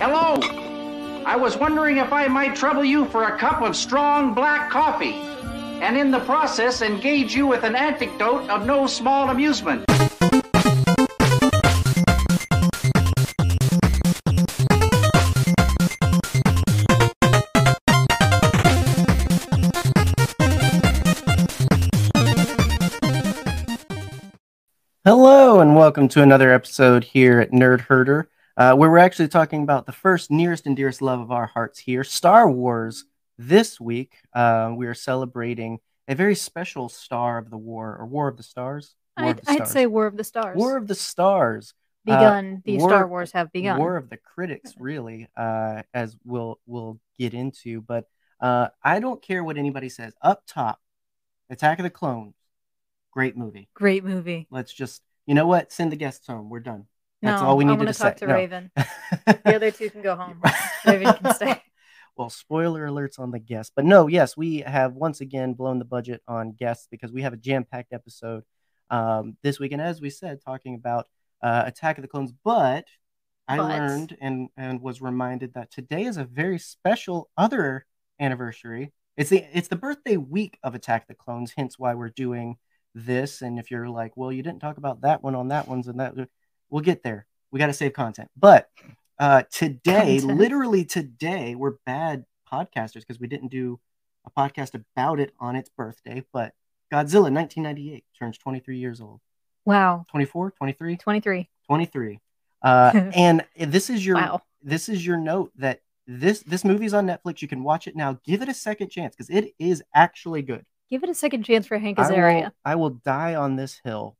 Hello. I was wondering if I might trouble you for a cup of strong black coffee, and in the process engage you with an anecdote of no small amusement. Hello, and welcome to another episode here at Nerd Herder, uh, where we're actually talking about the first nearest and dearest love of our hearts here, Star Wars. This week, uh, we are celebrating a very special Star of the War, or War of the Stars. War I'd, the I'd say War of the Stars. War of the Stars. uh, begun. the War- Star Wars have begun. War of the critics, really, uh, as we'll we'll get into. But uh, I don't care what anybody says. Up top, Attack of the Clones, great movie. Great movie. Let's just, you know what? Send the guests home. We're done. That's no, all we needed want to to talk say. to No. Raven. The other two can go home. Raven can stay. well, spoiler alerts on the guests. But no, yes, we have once again blown the budget on guests because we have a jam packed episode um, this week. And as we said, talking about uh, Attack of the Clones. But I But- learned and, and was reminded that today is a very special other anniversary. It's the it's the birthday week of Attack of the Clones, hence why we're doing this. And if you're like, well, you didn't talk about that one on that one's and that, we'll get there. We got to save content. But uh, today, Content. literally today, we're bad podcasters because we didn't do a podcast about it on its birthday. But Godzilla 1998 turns 23 years old. Wow. 24, 23, 23. 23. Uh, and this is your Wow. this is your note that this this movie's on Netflix. You can watch it now. Give it a second chance because it is actually good. Give it a second chance for Hank I will, Azaria. I will die on this hill.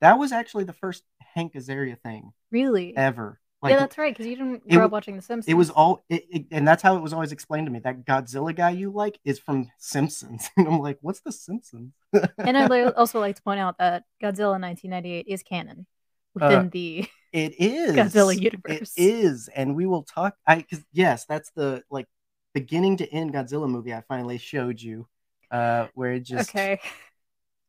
That was actually the first Hank Azaria thing Really? ever. Like yeah, that's right. Because you didn't it grow up watching The Simpsons. it was all, it, it- and that's how it was always explained to me. That Godzilla guy you like is from Simpsons, and I'm like, what's the Simpsons? And I'd also like to point out that Godzilla 1998 is canon Uh, within the. It is Godzilla universe. is, and we will talk. I because yes, that's the like beginning to end Godzilla movie. I finally showed you, uh, where it just okay.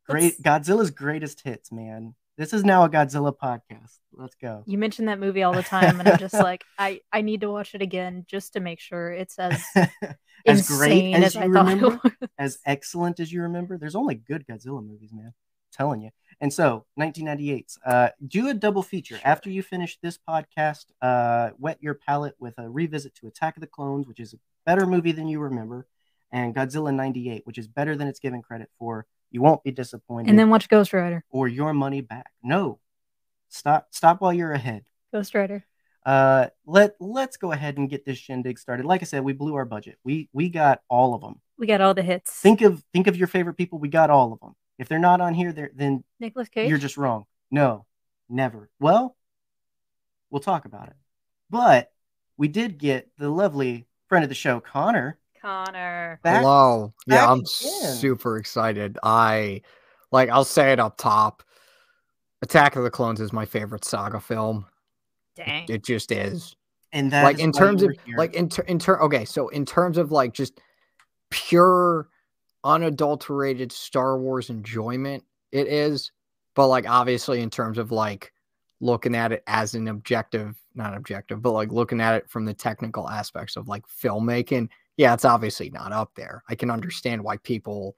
great Godzilla's greatest hits, man. This is now a Godzilla podcast. Let's go. You mention that movie all the time, and I'm just like, I I need to watch it again just to make sure it's as as great as, as, I you thought remember, as excellent as you remember. There's only good Godzilla movies, man. I'm telling you. And so, 1998. Uh, do a double feature after you finish this podcast. Uh, wet your palate with a revisit to Attack of the Clones, which is a better movie than you remember, and Godzilla 98, which is better than it's given credit for. You won't be disappointed, And then watch Ghost Rider. or your money back. No, stop, stop while you're ahead. Ghost Rider. Uh, let let's go ahead and get this shindig started. Like I said, we blew our budget. We we got all of them. We got all the hits. Think of think of your favorite people. We got all of them. If they're not on here, they're, then Nicholas Cage. you're just wrong. No, never. Well, we'll talk about it. But we did get the lovely friend of the show, Connor. Connor. Back. Hello. back yeah, I'm again. super excited. I like I'll say it up top. Attack of the Clones is my favorite saga film. Dang. It just is. And that like is in terms of here. like in ter- in ter- okay, so in terms of like just pure unadulterated Star Wars enjoyment, it is. But like obviously in terms of like looking at it as an objective, not objective, but like looking at it from the technical aspects of like filmmaking, yeah, it's obviously not up there. I can understand why people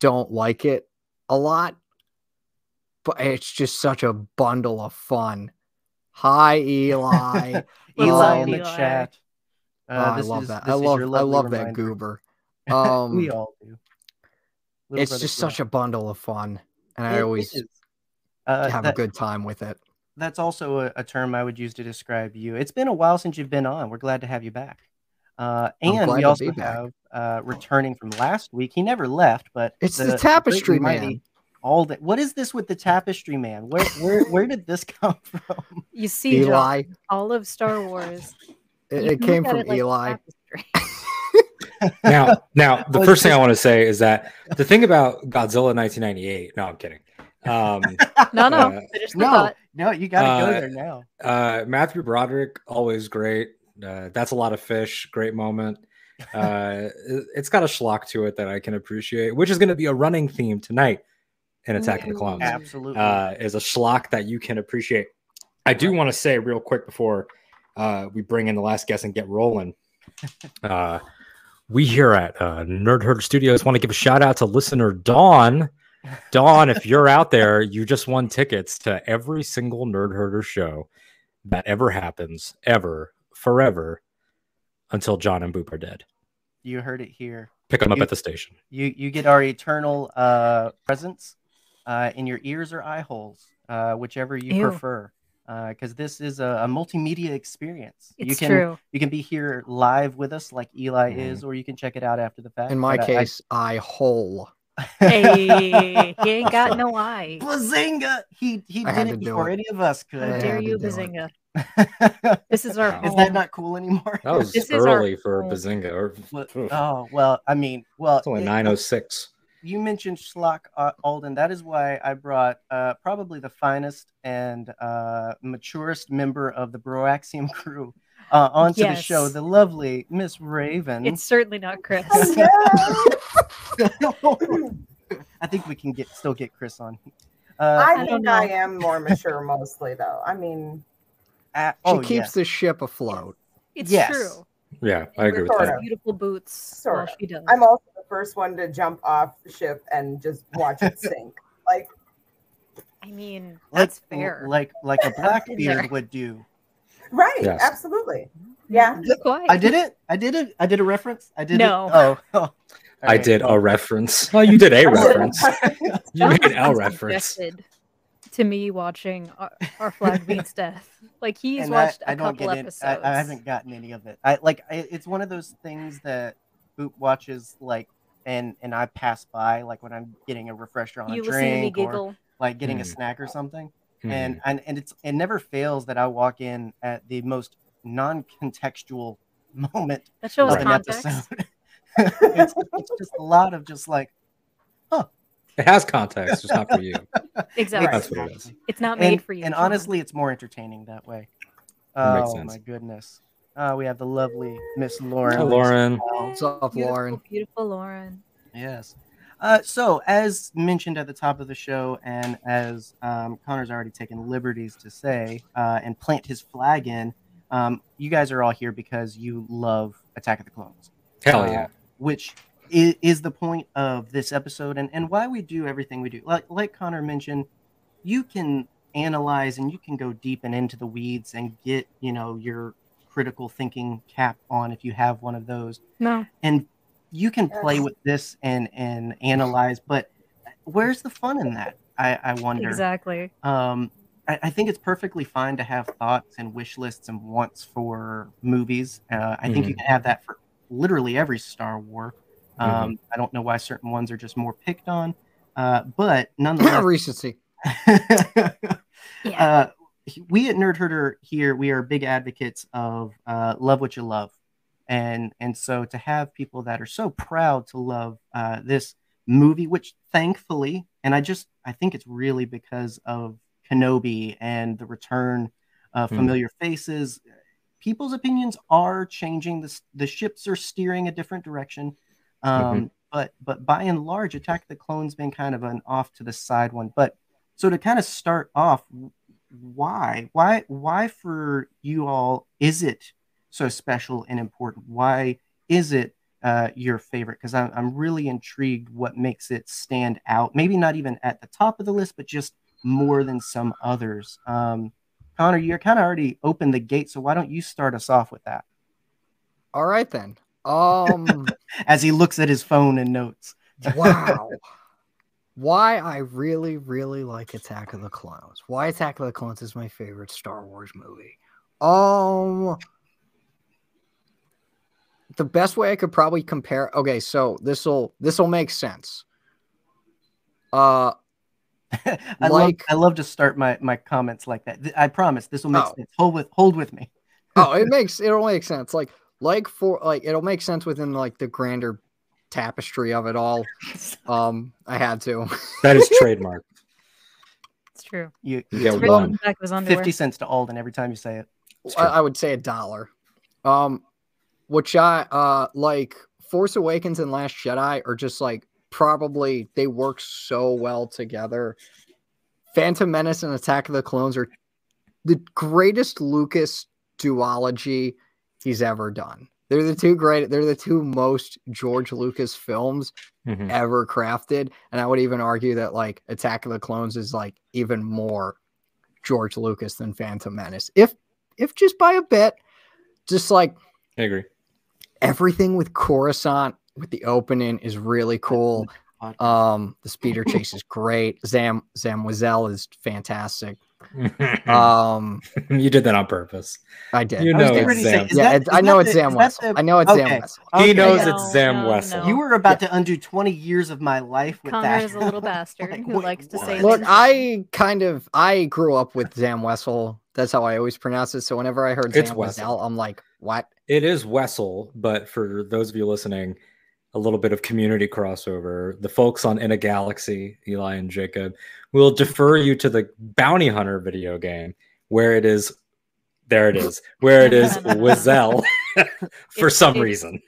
don't like it a lot, but it's just such a bundle of fun. Hi, Eli. Eli um, in the Eli. chat. Oh, Uh, I love is- that. this I love I lovely love that goober. Um, we all do. Little it's just Flo. such a bundle of fun, and I always. Uh, have that- a good time with it. that's also a, a term I would use to describe you. It's been a while since you've been on. We're glad to have you back. Uh, and we also have uh, returning from last week. He never left, but It's the, great tapestry and mighty man. All that. What is this with the tapestry man? Where where where did this come from? You see, John, Eli. all of Star Wars. It, it came from it like Eli. tapestry. Now, now the first thing I want to say is that the thing about Godzilla 1998. No, I'm kidding. Um, No, no. Uh, finish the No, thought. no, you got to go Uh, there now. uh, Matthew Broderick, always great. Uh, that's a lot of fish. Great moment. Uh, it- it's got a schlock to it that I can appreciate, which is going to be a running theme tonight in Attack of the Ooh. Clones. Absolutely. Uh, is a schlock that you can appreciate. I do want to say real quick before uh, we bring in the last guest and get rolling. Uh, we here at uh, Nerd Herder Studios want to give a shout out to listener Dawn. Dawn, if you're out there, you just won tickets to every single Nerd Herder show that ever happens, ever, forever, until John and Boop are dead. You heard it here. Pick them up at the station. You you get our eternal uh, presence uh, in your ears or eye holes, uh, whichever you Ew. prefer. Because this is a, a multimedia experience. you It's can true. you can be here live with us, like Eli Mhm. is, or you can check it out after the fact. In my But I- I- case, I hole. Hey, he ain't got no eye. Bazinga! He he I did had it before it. any of us could. How dare you, do. Bazinga? This is our Is is that not cool anymore? That was This is our early for home. Bazinga. Or, Well, oh well, I mean, well, it's only 906. you mentioned Schlock uh, Alden. That is why I brought uh, probably the finest and uh, maturest member of the Broaxium crew uh, onto the show, the lovely Miss Raven. It's certainly not Chris. I think we can get still get Chris on. Uh, I I think know. I am more mature mostly, though. I mean, at- She oh, keeps yes. the ship afloat. It's Yes. true. Yeah, I agree with that. Beautiful boots. Sort of. she does. I'm also the first one to jump off the ship and just watch it sink. Like, I mean, like, that's fair. like like a been Blackbeard would do. right? Yes. Absolutely. Yeah. I did it. I did it. I did a reference. I did No. it. Oh, oh. All I right, did a reference. Oh, you did a reference. You made has a been reference. To me, watching our, our Flag Means Death. Like he's and I- watched a I, don't couple get it. episodes. I, I haven't gotten any of it. I like. I, it's one of those things that Boop watches like, and and I pass by like when I'm getting a refresher on You a listen to me drink or like getting a Mm. snack or something. Mhm. And and and it's it never fails that I walk in at the most non-contextual moment That shows of an context. episode. It's, it's just a lot of just like it has context, just not for you. Exactly. That's what it is. It's not made and, for you. and John. honestly, it's more entertaining that way. That makes Oh sense. my goodness! Uh, we have the lovely Miss Lauren. Hi, Lauren. What's up, Beautiful, Lauren? Beautiful Lauren. Yes. Uh, so, as mentioned at the top of the show, and as um, Connor's already taken liberties to say uh, and plant his flag in, um, you guys are all here because you love Attack of the Clones. Hell uh, yeah. Which is, is the point of this episode and, and why we do everything we do. Like, like Connor mentioned, you can analyze and you can go deep and into the weeds and get, you know, your critical thinking cap on if you have one of those. No. And you can play Yes. with this and, and analyze, but where's the fun in that? I, I wonder Exactly. um, I, I think it's perfectly fine to have thoughts and wish lists and wants for movies. Uh, I think you can have that for literally every Star War. Um, I don't know why certain ones are just more picked on, uh, but nonetheless, Recency. Yeah. uh, we at Nerd Herder here, we are big advocates of uh, love what you love, and and so to have people that are so proud to love uh, this movie, which thankfully, and I just I think it's really because of Kenobi and the return of Hmm. familiar faces. People's opinions are changing. The the ships are steering a different direction. Um, But but by and large, Attack of the Clones been kind of an off to the side one. But so to kind of start off, why why why for you all is it so special and important? Why is it uh, your favorite? Because I'm I'm really intrigued what makes it stand out. Maybe not even at the top of the list, but just more than some others. Um, Connor, you're kind of already opened the gate, so why don't you start us off with that? All right then. Um. As he looks at his phone and notes. wow. Why I really, really like Attack of the Clones. Why Attack of the Clones is my favorite Star Wars movie. Um the best way I could probably compare okay, so this'll this'll make sense. Uh I love Like- I love to start my my comments like that. Th- I promise this will make Oh. sense. Hold with hold with me. oh it makes it'll make sense. Like like for like it'll make sense within like the grander tapestry of it all. Um I had to. That is trademark. It's true. You, You get Written one. the back of his underwear. fifty cents to Alden every time you say it. I. I would say a dollar. Um, which I uh like Force Awakens and Last Jedi are just like probably they work so well together. Phantom Menace and Attack of the Clones are the greatest Lucas duology he's ever done. They're the two great. They're the two most George Lucas films Mhm. ever crafted, and I would even argue that like Attack of the Clones is like even more George Lucas than Phantom Menace, if if just by a bit. Just like I agree. everything with Coruscant with the opening is really cool. Um, the speeder chase is great. Zam Zam Zamwizel is fantastic. Um, you did that on purpose. I did. You know it's gonna ready to say, Zam. yeah, that- I know it's the- Zam is that Wessel. the- I know it's Okay. Zam Wesell. He knows No, it's Zam no, Wessel. no. You were about to undo 20 years of my life with Connor that. is a little bastard Like, who wait, likes to say? Look, things- I kind of I grew up with Zam Wesell. That's how I always pronounce it. So whenever I heard It's Zam Wesell. Wessel, I'm like, what? It is Wessel, but for those of you listening, a little bit of community crossover. The folks on In a Galaxy, Eli and Jacob, will defer you to the Bounty Hunter video game where it is. There it is, where it is Wizell for It's- some it's- reason.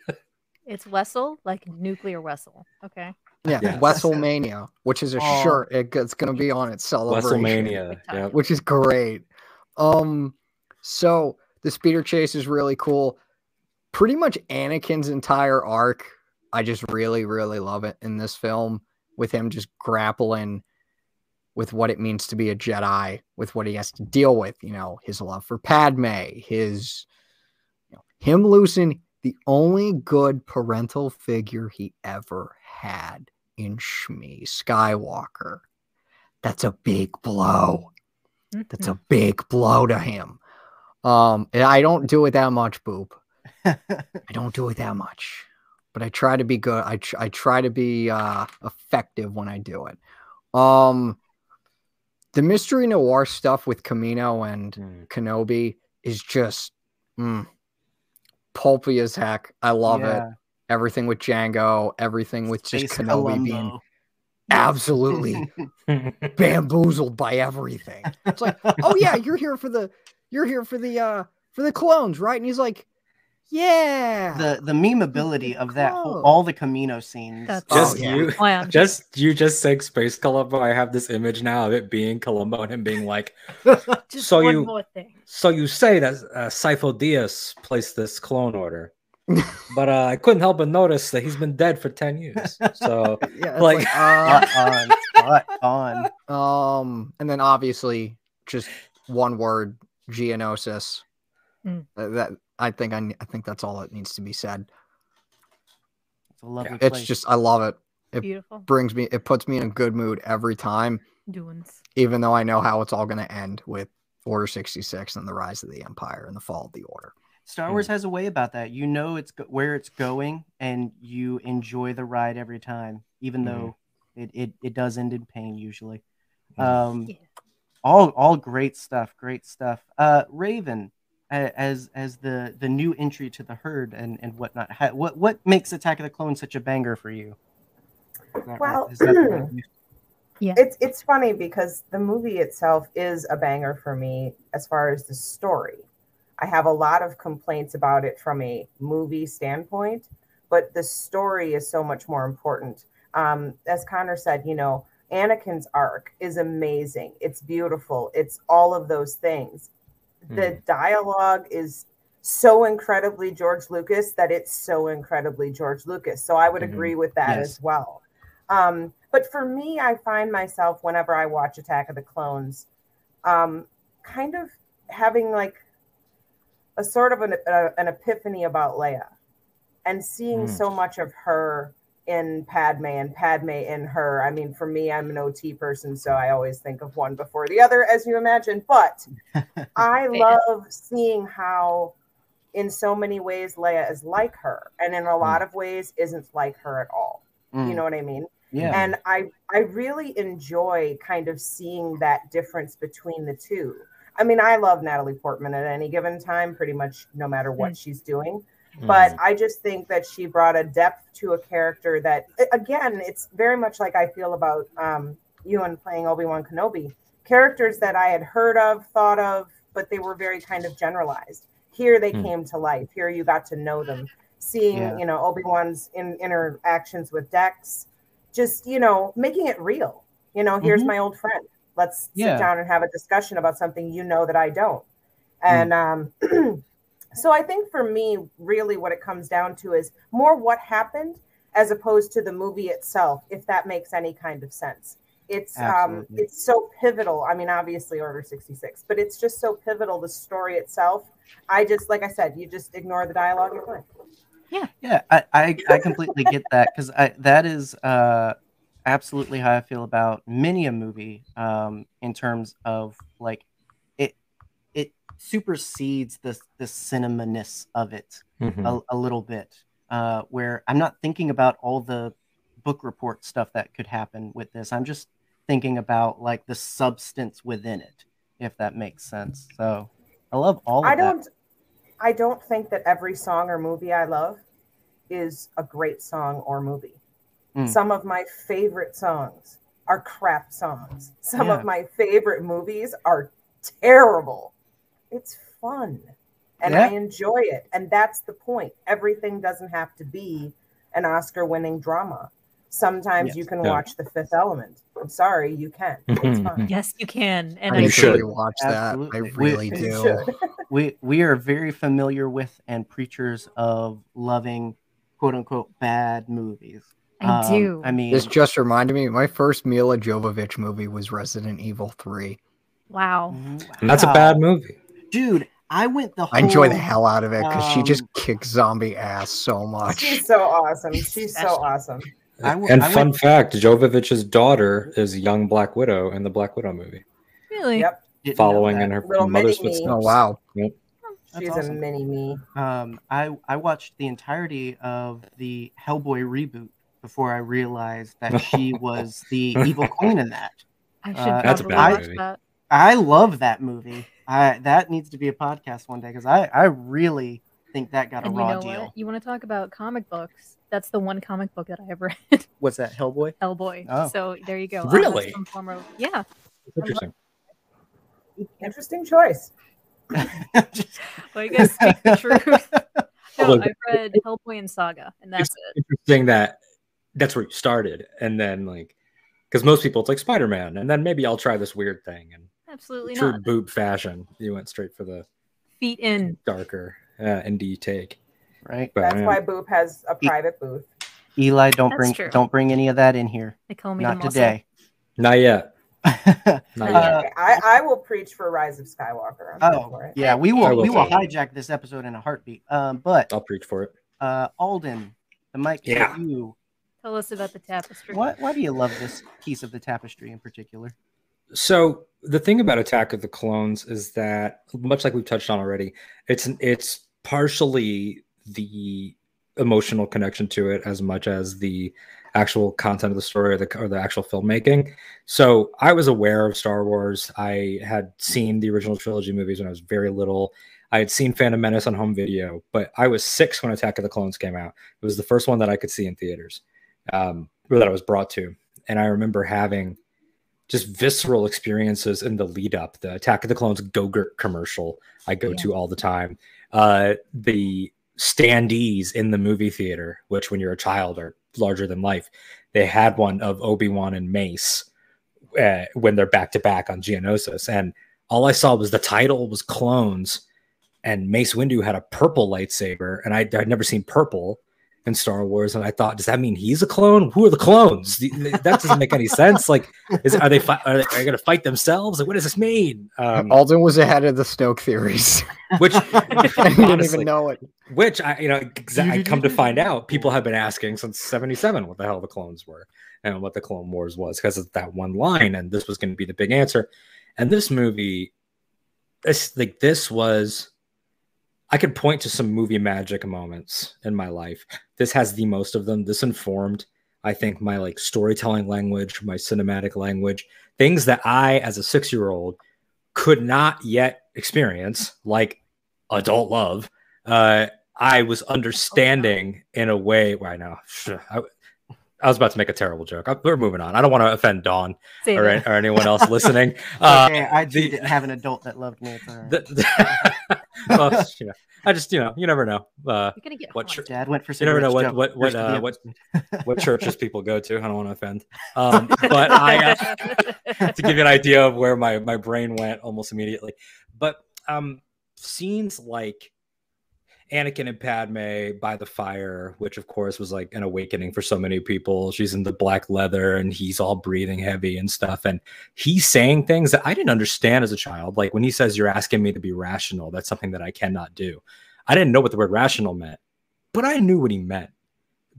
It's Wessel, like nuclear Wessel. Okay. Yeah, Yes. Wesselmania, which is a Oh. shirt. It, it's going to be on its celebration. WrestleMania. Big time. Yeah. which is great. Um, so the speeder chase is really cool. Pretty much Anakin's entire arc, I just really, really love it in this film with him just grappling with what it means to be a Jedi, with what he has to deal with, you know, his love for Padme, his you know, him losing the only good parental figure he ever had in Shmi Skywalker. That's a big blow. That's a big blow to him. Um, I don't do it that much, Boop. I don't do it that much, but I try to be good. I tr- I try to be uh, effective when I do it. Um, the mystery noir stuff with Kamino and Mm. Kenobi is just mm, pulpy as heck. I love it. Everything with Jango, everything with just Space Kenobi being absolutely bamboozled by everything. It's like, oh yeah, you're here for the you're here for the uh for the clones, right? And he's like, Yeah. the the memeability of that whole, all the Kamino scenes. That's Just Oh, yeah. you, Oh, yeah. just you, just saying Space Columbo. I have this image now of it being Columbo and him being like, Just so one you- more thing. "So you say that uh, Sifo Dyas placed this clone order, but uh, I couldn't help but notice that he's been dead for ten years. So yeah, like- like, uh, Spot on, on. um, and then obviously just one word, Geonosis. Mm. Uh, that I think I, I think that's all that needs to be said. It's a lovely It's place. just I love it. It Beautiful. brings me it puts me in a good mood every time, Doings. even though I know how it's all going to end with Order 66 and the rise of the Empire and the fall of the Order. Star Wars has a way about that. You know it's go- where it's going, and you enjoy the ride every time, even though it, it, it does end in pain usually. Um, Yeah. all all great stuff, great stuff. Uh, Raven, a- as as the the new entry to the herd and and whatnot. Ha, what what makes Attack of the Clones such a banger for you? Well, is that the right view? It's it's funny because the movie itself is a banger for me as far as the story. I have a lot of complaints about it from a movie standpoint, but the story is so much more important. Um, as Connor said, you know, Anakin's arc is amazing. It's beautiful. It's all of those things. The dialogue is so incredibly George Lucas that it's so incredibly George Lucas. So I would Mhm. agree with that Yes. as well. Um, but for me, I find myself whenever I watch Attack of the Clones, um, kind of having like a sort of an, a, an epiphany about Leia and seeing Mm. so much of her in Padme and Padme in her. I mean, for me, I'm an OT person, so I always think of one before the other, as you imagine. But I love seeing how, in so many ways, Leia is like her, and in a lot of ways, isn't like her at all. You Mm, know what I mean? yeah. and i i really enjoy kind of seeing that difference between the two i mean i love natalie portman at any given time pretty much no matter what she's doing but i just think that she brought a depth to a character that again it's very much like i feel about um ewan playing obi-wan kenobi. Characters that i had heard of thought of but they were very kind of generalized. Here they Hmm. came to life. Here you got to know them. Seeing Yeah. you know obi-wan's in, interactions with dex just you know making it real. You know here's Mhm. my old friend. Let's Yeah. sit down and have a discussion about something you know that i don't. And um, so I think for me, really what it comes down to is more what happened as opposed to the movie itself, if that makes any kind of sense. It's um it's so pivotal. I mean, obviously Order 66, but it's just so pivotal, the story itself. I just like I said, you just ignore the dialogue, you're fine. Yeah, I, I, I completely get that because I that is uh, absolutely how I feel about many a movie um, in terms of like it it supersedes the the cinemaness of it Mhm. a, a little bit uh, where I'm not thinking about all the book report stuff that could happen with this. I'm just thinking about like the substance within it, if that makes sense. So I love all of I don't I don't think that every song or movie I love is a great song or movie. Mm. Some of my favorite songs are crap songs. Some Yeah. of my favorite movies are terrible. It's fun and I enjoy it. And that's the point. Everything doesn't have to be an Oscar winning drama. Sometimes Yes. you can Yeah. watch The Fifth Element. I'm sorry, you can. It's Mhm. fine. Yes, you can. And I I You need should. to rewatch that. I Absolutely. We- really do. we we are very familiar with and preachers of loving quote unquote bad movies. I Um, do. I mean, This just reminded me. My first Milla Jovovich movie was Resident Evil Three. wow. And that's a bad movie. Dude. I went the whole. I enjoy the hell out of it because she just um, kicks zombie ass so much. She's so awesome. She's so awesome. I w- and I fun went- fact, Jovovich's daughter is young Black Widow in the Black Widow movie, Really? Yep. didn't following in her Little mother's footsteps. Oh wow! That's She's a mini me. Um, I I watched the entirety of the Hellboy reboot before I realized that she was the evil queen in that. I should Uh, That's a probably bad watch movie. that. I love that movie. I that needs to be a podcast one day because I I really think that got a And you raw know deal. what? You want to talk about comic books? That's the one comic book that I have read, What's that Hellboy? Hellboy. Oh. So there you go. I'll Really? Some form of, yeah. It's interesting. Interesting choice. Just- Well, you guys speak the truth. No, Look, I've read Hellboy and Saga, and that's it's it. interesting that that's where you started, and then like, because most people it's like Spider Man, and then maybe I'll try this weird thing, and Absolutely true not. Boop fashion, you went straight for the Feet in. darker uh, indie take. right, But That's yeah. why Boop has a private booth. Eli, don't That's bring true. don't bring any of that in here. They call me Not the muscle. today. not yet, not Uh, yet. Okay, I, I will preach for Rise of Skywalker. I'm Oh, for it. yeah, we will will we will too. hijack this episode in a heartbeat. Um, but I'll preach for it. uh, Alden, the mic is Yeah. you. Tell us about the tapestry. Why why do you love this piece of the tapestry in particular? So the thing about Attack of the Clones is that, much like we've touched on already, it's it's partially the emotional connection to it as much as the actual content of the story or the or the actual filmmaking. So I was aware of Star Wars. I had seen the original trilogy movies when I was very little. I had seen Phantom Menace on home video, but I was six when Attack of the Clones came out. It was the first one that I could see in theaters, um, that I was brought to, and I remember having just visceral experiences in the lead up. The Attack of the Clones Gogurt commercial I go Yeah. to all the time. Uh, the standees in the movie theater, which when you're a child are larger than life. They had one of Obi Wan and Mace uh, when they're back to back on Geonosis, and all I saw was the title was clones, and Mace Windu had a purple lightsaber, and I, I'd never seen purple in Star Wars, and I thought, does that mean he's a clone? Who are the clones? That doesn't make any sense. Like, is are they fi- are they, are they going to fight themselves? Like, what does this mean? Um, Alden was ahead of the Snoke theories. which I didn't even know it. which I, you know, exa- I come to find out, people have been asking since '77 what the hell the clones were and what the Clone Wars was because of that one line, and this was going to be the big answer. And this movie, this like this was, I could point to some movie magic moments in my life. This has the most of them. This informed, I think, my like storytelling language, my cinematic language, things that I, as a six-year-old, could not yet experience, like adult love uh, I was understanding in a way where I know I, I was about to make a terrible joke. I, we're moving on. I don't want to offend Dawn or, or anyone else listening. Uh, I the- didn't have an adult that loved me. It's the- the- well, you know, I just you know you never know uh, You're gonna get what hot. church- Dad went for You never know what- what- what, First of the uh, what- what churches people go to. I don't want to offend, um, but I uh, to give you an idea of where my my brain went almost immediately. But um, scenes like Anakin and Padme by the fire, which of course was like an awakening for so many people. She's in the black leather and he's all breathing heavy and stuff. And he's saying things that I didn't understand as a child. Like when he says, You're asking me to be rational, that's something that I cannot do. I didn't know what the word rational meant, but I knew what he meant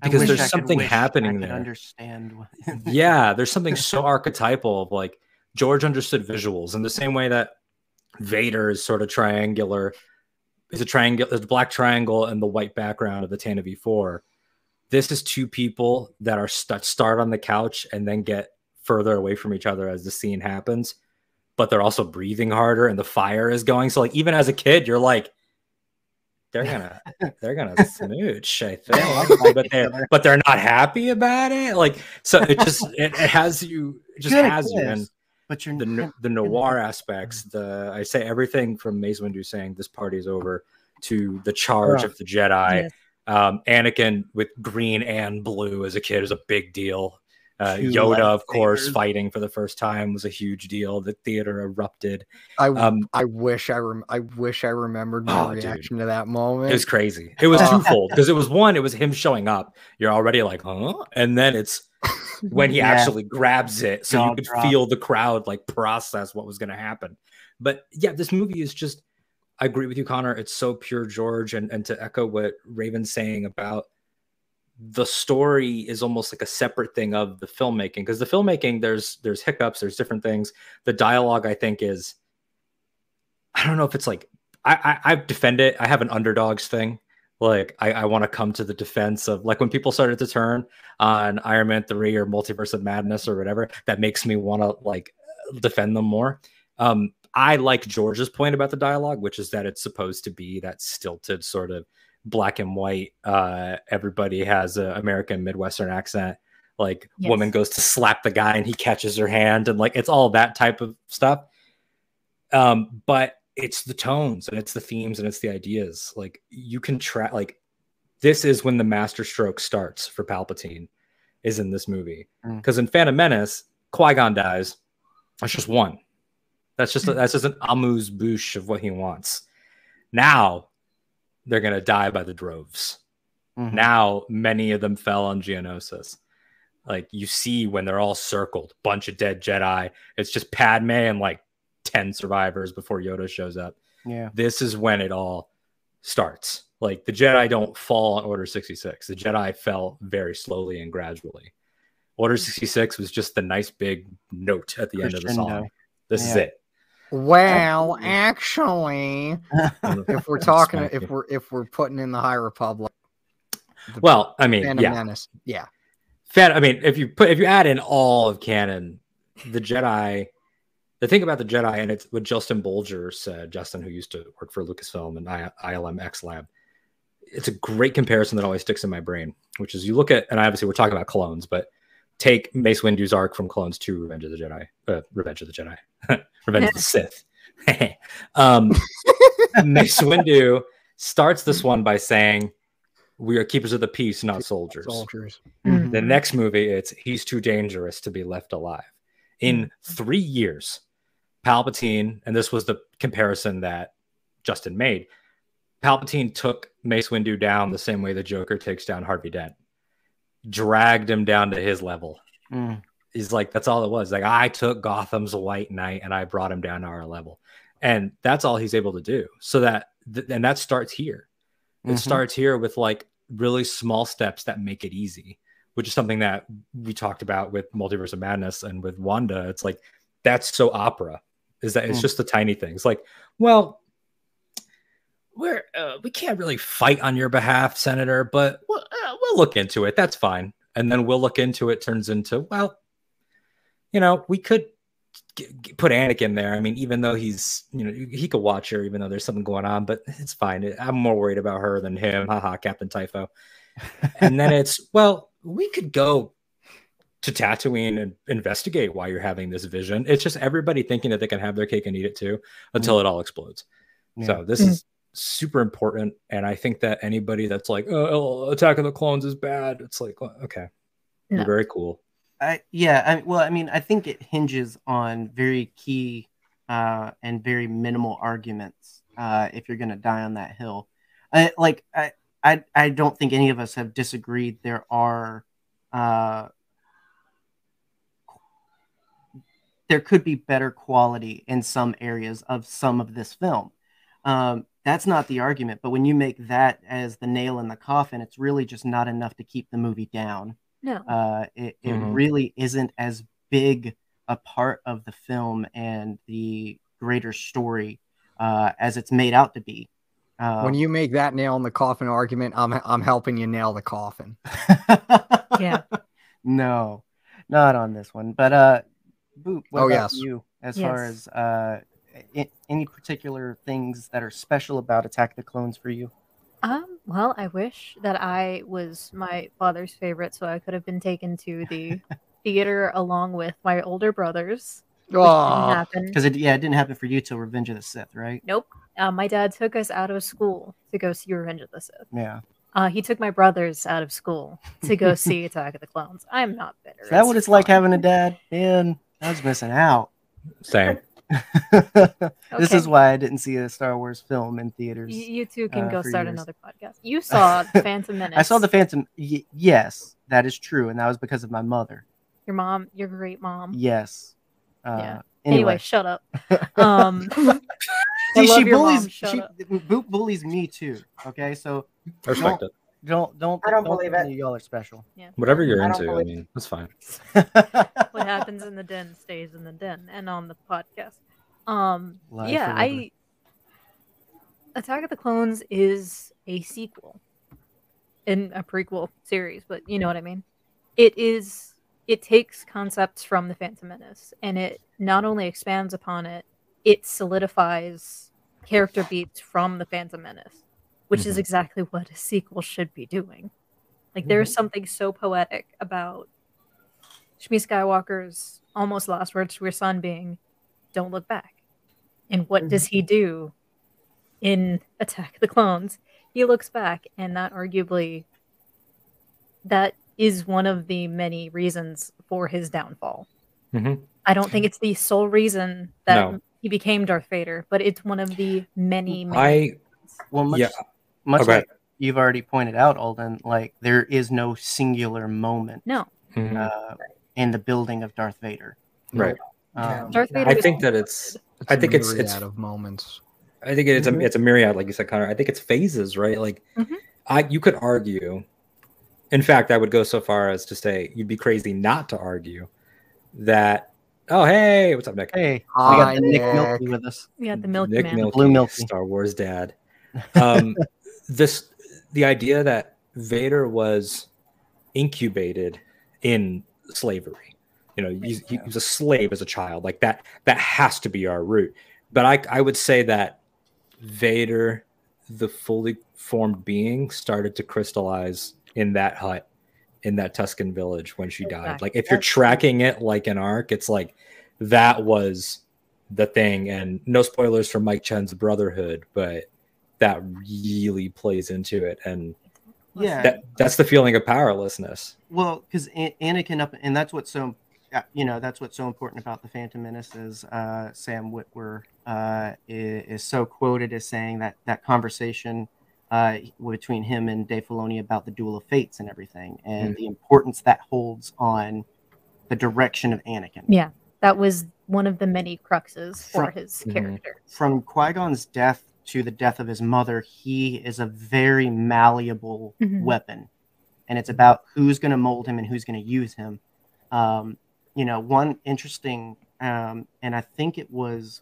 because I there's could something I happening there. Understand. Yeah, there's something so archetypal of like George understood visuals in the same way that Vader is sort of triangular. Is a triangle, there's a black triangle and the white background of the Tantive IV. This is two people that are st- start on the couch and then get further away from each other as the scene happens, but they're also breathing harder and the fire is going. So like even as a kid, you're like, they're gonna they're gonna smooch, I think, but they're but they're not happy about it. Like so, it just it, it has you it just Good has you and but you're the no- the noir aspects. The I say everything from Mace Windu saying this party is over to the charge Yeah. of the Jedi. Yes. Um, Anakin with green and blue as a kid is a big deal. Uh, Two Yoda, of course, fighting for the first time was a huge deal. The theater erupted. I Um, I wish I rem- I wish I remembered my Oh, dude. reaction to that moment. It was crazy. It was Uh, twofold because it was one, it was him showing up. You're already like, huh? And then it's when he Yeah. actually grabs it, so Jaw you could drop. feel the crowd like process what was going to happen. But yeah, this movie is just. I agree with you, Connor. It's so pure George, and and to echo what Raven's saying about the story is almost like a separate thing of the filmmaking because the filmmaking there's there's hiccups, there's different things. The dialogue I think is, I don't know if it's like I I, I defend it. I have an underdogs thing like I, I want to come to the defense of like when people started to turn on Iron Man 3 or Multiverse of Madness or whatever, that makes me want to like defend them more. Um, I like George's point about the dialogue, which is that it's supposed to be that stilted sort of black and white. Uh, everybody has an American Midwestern accent. Like Yes. woman goes to slap the guy and he catches her hand, and like it's all that type of stuff. Um, but it's the tones and it's the themes and it's the ideas. Like you can track like this is when the master stroke starts for Palpatine is in this movie. Mm. Because in Phantom Menace, Qui-Gon dies. That's just one. That's just that's just an amuse bouche of what he wants. Now they're gonna die by the droves. Mhm. Now many of them fell on Geonosis. Like you see when they're all circled, bunch of dead Jedi. It's just Padme and like 10 survivors before Yoda shows up. Yeah. This is when it all starts. Like the Jedi don't fall on Order 66. The Jedi fell very slowly and gradually. Order 66 was just the nice big note at the end of the song. Crescendo. This is it. Well, actually, if we're talking, if we're if we're putting in the High Republic, the Well, I mean, Phantom yeah. Menace, yeah, Fan, I mean, if you put if you add in all of canon, the Jedi, the thing about the Jedi, and it's what Justin Bolger said, Justin, who used to work for Lucasfilm and I, ILM X Lab. It's a great comparison that always sticks in my brain, which is you look at, and obviously we're talking about clones, but take Mace Windu's arc from Clones to Revenge of the Jedi, uh, Revenge of the Jedi, Revenge of the Sith. um, Mace Windu starts this one by saying, "We are keepers of the peace, not soldiers." soldiers. Mhm. The next movie, it's he's too dangerous to be left alive. In three years, Palpatine, and this was the comparison that Justin made. Palpatine took Mace Windu down the same way the Joker takes down Harvey Dent, dragged him down to his level. Mm. He's like, that's all it was. Like, I took Gotham's White Knight and I brought him down to our level, and that's all he's able to do. So that, th- and that starts here. It Mhm. starts here with like really small steps that make it easy, which is something that we talked about with Multiverse of Madness and with Wanda. It's like that's so opera. Is that it's Mm. just the tiny things. Like, well, we're uh, we can't really fight on your behalf, Senator, but we'll, uh, we'll look into it. That's fine. And then we'll look into it. Turns into well, you know, we could g- g- put Anakin there. I mean, even though he's, you know, he could watch her, even though there's something going on, but it's fine. I'm more worried about her than him. Haha, Captain Typho. and then it's, well, we could go to Tatooine and investigate why you're having this vision. It's just everybody thinking that they can have their cake and eat it too until it all explodes. Yeah. So this is super important. And I think that anybody that's like, oh, Attack of the Clones is bad, it's like, well, okay, No. very cool. I, yeah, I, well, I mean, I think it hinges on very key uh, and very minimal arguments uh, if you're gonna die on that hill. I, like I, I I don't think any of us have disagreed. There are uh, there could be better quality in some areas of some of this film. Um, that's not the argument. But when you make that as the nail in the coffin, it's really just not enough to keep the movie down. No. Uh, it, it Mhm. really isn't as big a part of the film and the greater story uh, as it's made out to be. Uh, when you make that nail in the coffin argument, I'm I'm helping you nail the coffin. Yeah. no, not on this one. But uh, Boop, what Oh, about yes. you as far as uh, i- any particular things that are special about Attack of the Clones for you? Um, well, I wish that I was my father's favorite, so I could have been taken to the theater along with my older brothers. Didn't happen. Because it, yeah, it didn't happen for you till Revenge of the Sith, right? Nope. Uh, my dad took us out of school to go see Revenge of the Sith. Yeah. Uh, he took my brothers out of school to go see Attack of the Clones. I'm not bitter. Is that what it's like having a dad? Man, I was missing out. Same. This is why I didn't see a Star Wars film in theaters. You, you two can uh, go for start years. another podcast. You saw Phantom Menace. I saw the Phantom. Y- yes, that is true, and that was because of my mother. Your mom, your great mom. Yes. Uh, Yeah. Anyway, Anyway, shut up. Um, see, she bullies. mom, she up. Bullies me too. Okay, so I respect it. Don't don't I don't believe tell it. Y'all are special. Yeah. Whatever you're I into, I mean, that's fine. what happens in the den stays in the den and on the podcast. Um Live yeah, forever. I Attack of the Clones is a sequel in a prequel series, but you know what I mean. It is it takes concepts from the Phantom Menace and it not only expands upon it, it solidifies character beats from the Phantom Menace, which is Mhm. exactly what a sequel should be doing. Like there's something so poetic about Shmi Skywalker's almost last words to her son being, "Don't look back." And what does he do in Attack of the Clones? He looks back, and that arguably that is one of the many reasons for his downfall. Mhm. I don't think it's the sole reason that No. he became Darth Vader, but it's one of the many. many I well, much Yeah. Much Okay. like you've already pointed out, Alden. Like there is no singular moment no, Mhm. uh, in the building of Darth Vader. right. Um, Darth Vader. I think that it's it's I a think it's- it's- myriad of moments. I think it's Mhm. a it's a myriad, like you said, Connor. I think it's phases, right? Like, Mhm. I you could argue. In fact, I would go so far as to say you'd be crazy not to argue that. Oh, hey, what's up, Nick? hey, we Hi, got the Nick Nick. Milky with us. yeah, the Milky Nick Man. Milky, Blue Milky. Star Wars dad. Um, this the idea that Vader was incubated in slavery. You know, he's, he was a slave as a child. Like that. That has to be our root. But I, I would say that Vader, the fully formed being, started to crystallize in that hut, in that Tusken village when she died. Exactly. Like if you're tracking it like an arc, it's like that was the thing. And no spoilers for Mike Chen's Brotherhood, but that really plays into it. And Yeah, that that's the feeling of powerlessness. Well, because Anakin up, and that's what's so, uh, you know, that's what's so important about the Phantom Menace is uh, Sam Witwer uh, is, is so quoted as saying that that conversation uh, between him and Dave Filoni about the Duel of Fates and everything, and the importance that holds on the direction of Anakin. Yeah, that was one of the many cruxes for From- his Mhm. character. From Qui Gon's death to the death of his mother, he is a very malleable Mhm. weapon, and it's about who's going to mold him and who's going to use him. Um, you know, one interesting, um, and I think it was,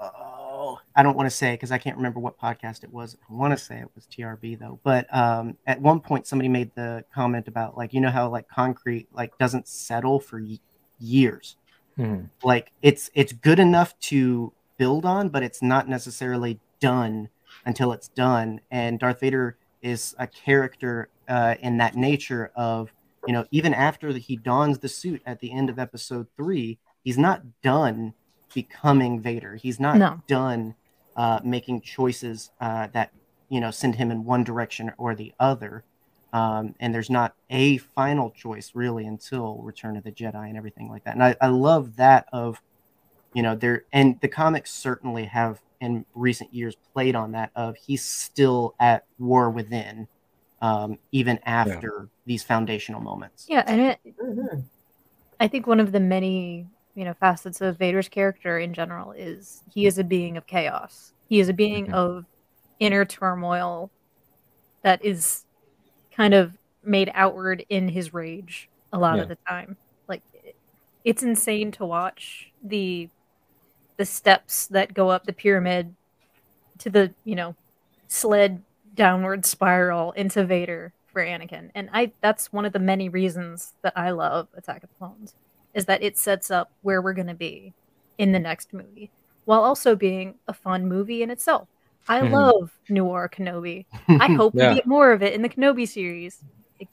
oh, I don't want to say because I can't remember what podcast it was. I want to say it was TRB though, but um, at one point somebody made the comment about like you know how like concrete like doesn't settle for y- years Mhm. like it's it's good enough to build on but it's not necessarily done until it's done and darth vader is a character uh, in that nature of you know even after he dons the suit at the end of episode three he's not done becoming vader he's not No. done uh, making choices uh, that you know send him in one direction or the other um, and there's not a final choice really until Return of the Jedi and everything like that. And I, I love that of, you know, there and the comics certainly have in recent years played on that of he's still at war within, um, even after these foundational moments. Yeah, and it, Mhm. I think one of the many you know facets of Vader's character in general is he is a being of chaos. He is a being Mhm. of inner turmoil that is kind of made outward in his rage a lot Yeah. of the time. Like it's insane to watch the the steps that go up the pyramid to the you know sled downward spiral into Vader for Anakin. And I that's one of the many reasons that I love Attack of the Clones is that it sets up where we're going to be in the next movie while also being a fun movie in itself. I Mhm. love Noir Kenobi. I hope Yeah. we get more of it in the Kenobi series.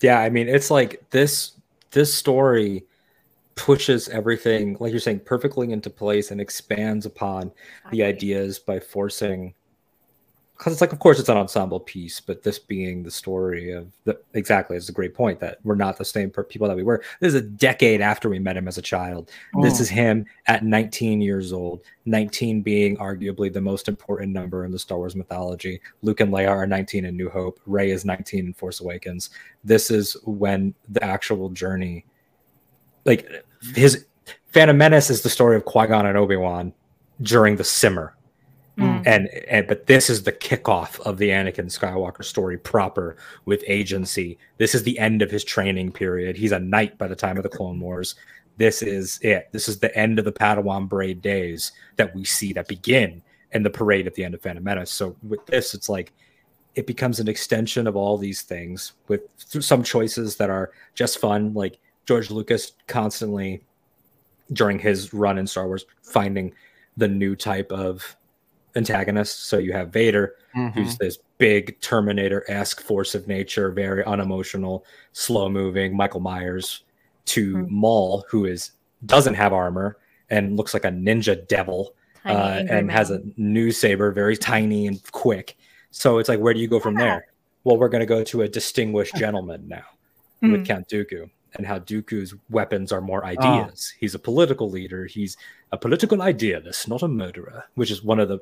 yeah i mean it's like this this story pushes everything like you're saying perfectly into place and expands upon the I- ideas by forcing because it's like of course it's an ensemble piece but this being the story of the exactly it's a great point that we're not the same per- people that we were. This is a decade after we met him as a child. This Mm. is him at 19 years old 19 being arguably the most important number in the star wars mythology. Luke and leia are 19 in new hope. Rey is 19 in force awakens. This is when the actual journey like his phantom menace is the story of qui-gon and obi-wan during the simmer Mm. and and but this is the kickoff of the Anakin Skywalker story proper with agency. This is the end of his training period. He's a knight by the time of the Clone Wars. This is it. This is the end of the Padawan braid days that we see that begin in the parade at the end of Phantom Menace. So with this, it's like it becomes an extension of all these things with some choices that are just fun, like George Lucas constantly during his run in Star Wars finding the new type of antagonist. So you have Vader, Mhm. who's this big Terminator esque force of nature, very unemotional, slow moving. Michael Myers to Mhm. Maul, who is doesn't have armor and looks like a ninja devil, Tiny uh, angry and has a new saber, very tiny and quick. So it's like, where do you go from there? Well, we're going to go to a distinguished gentleman now with Mhm. Count Dooku and how Dooku's weapons are Ah. more ideas. He's a political leader. He's a political idealist, not a murderer, which is one of the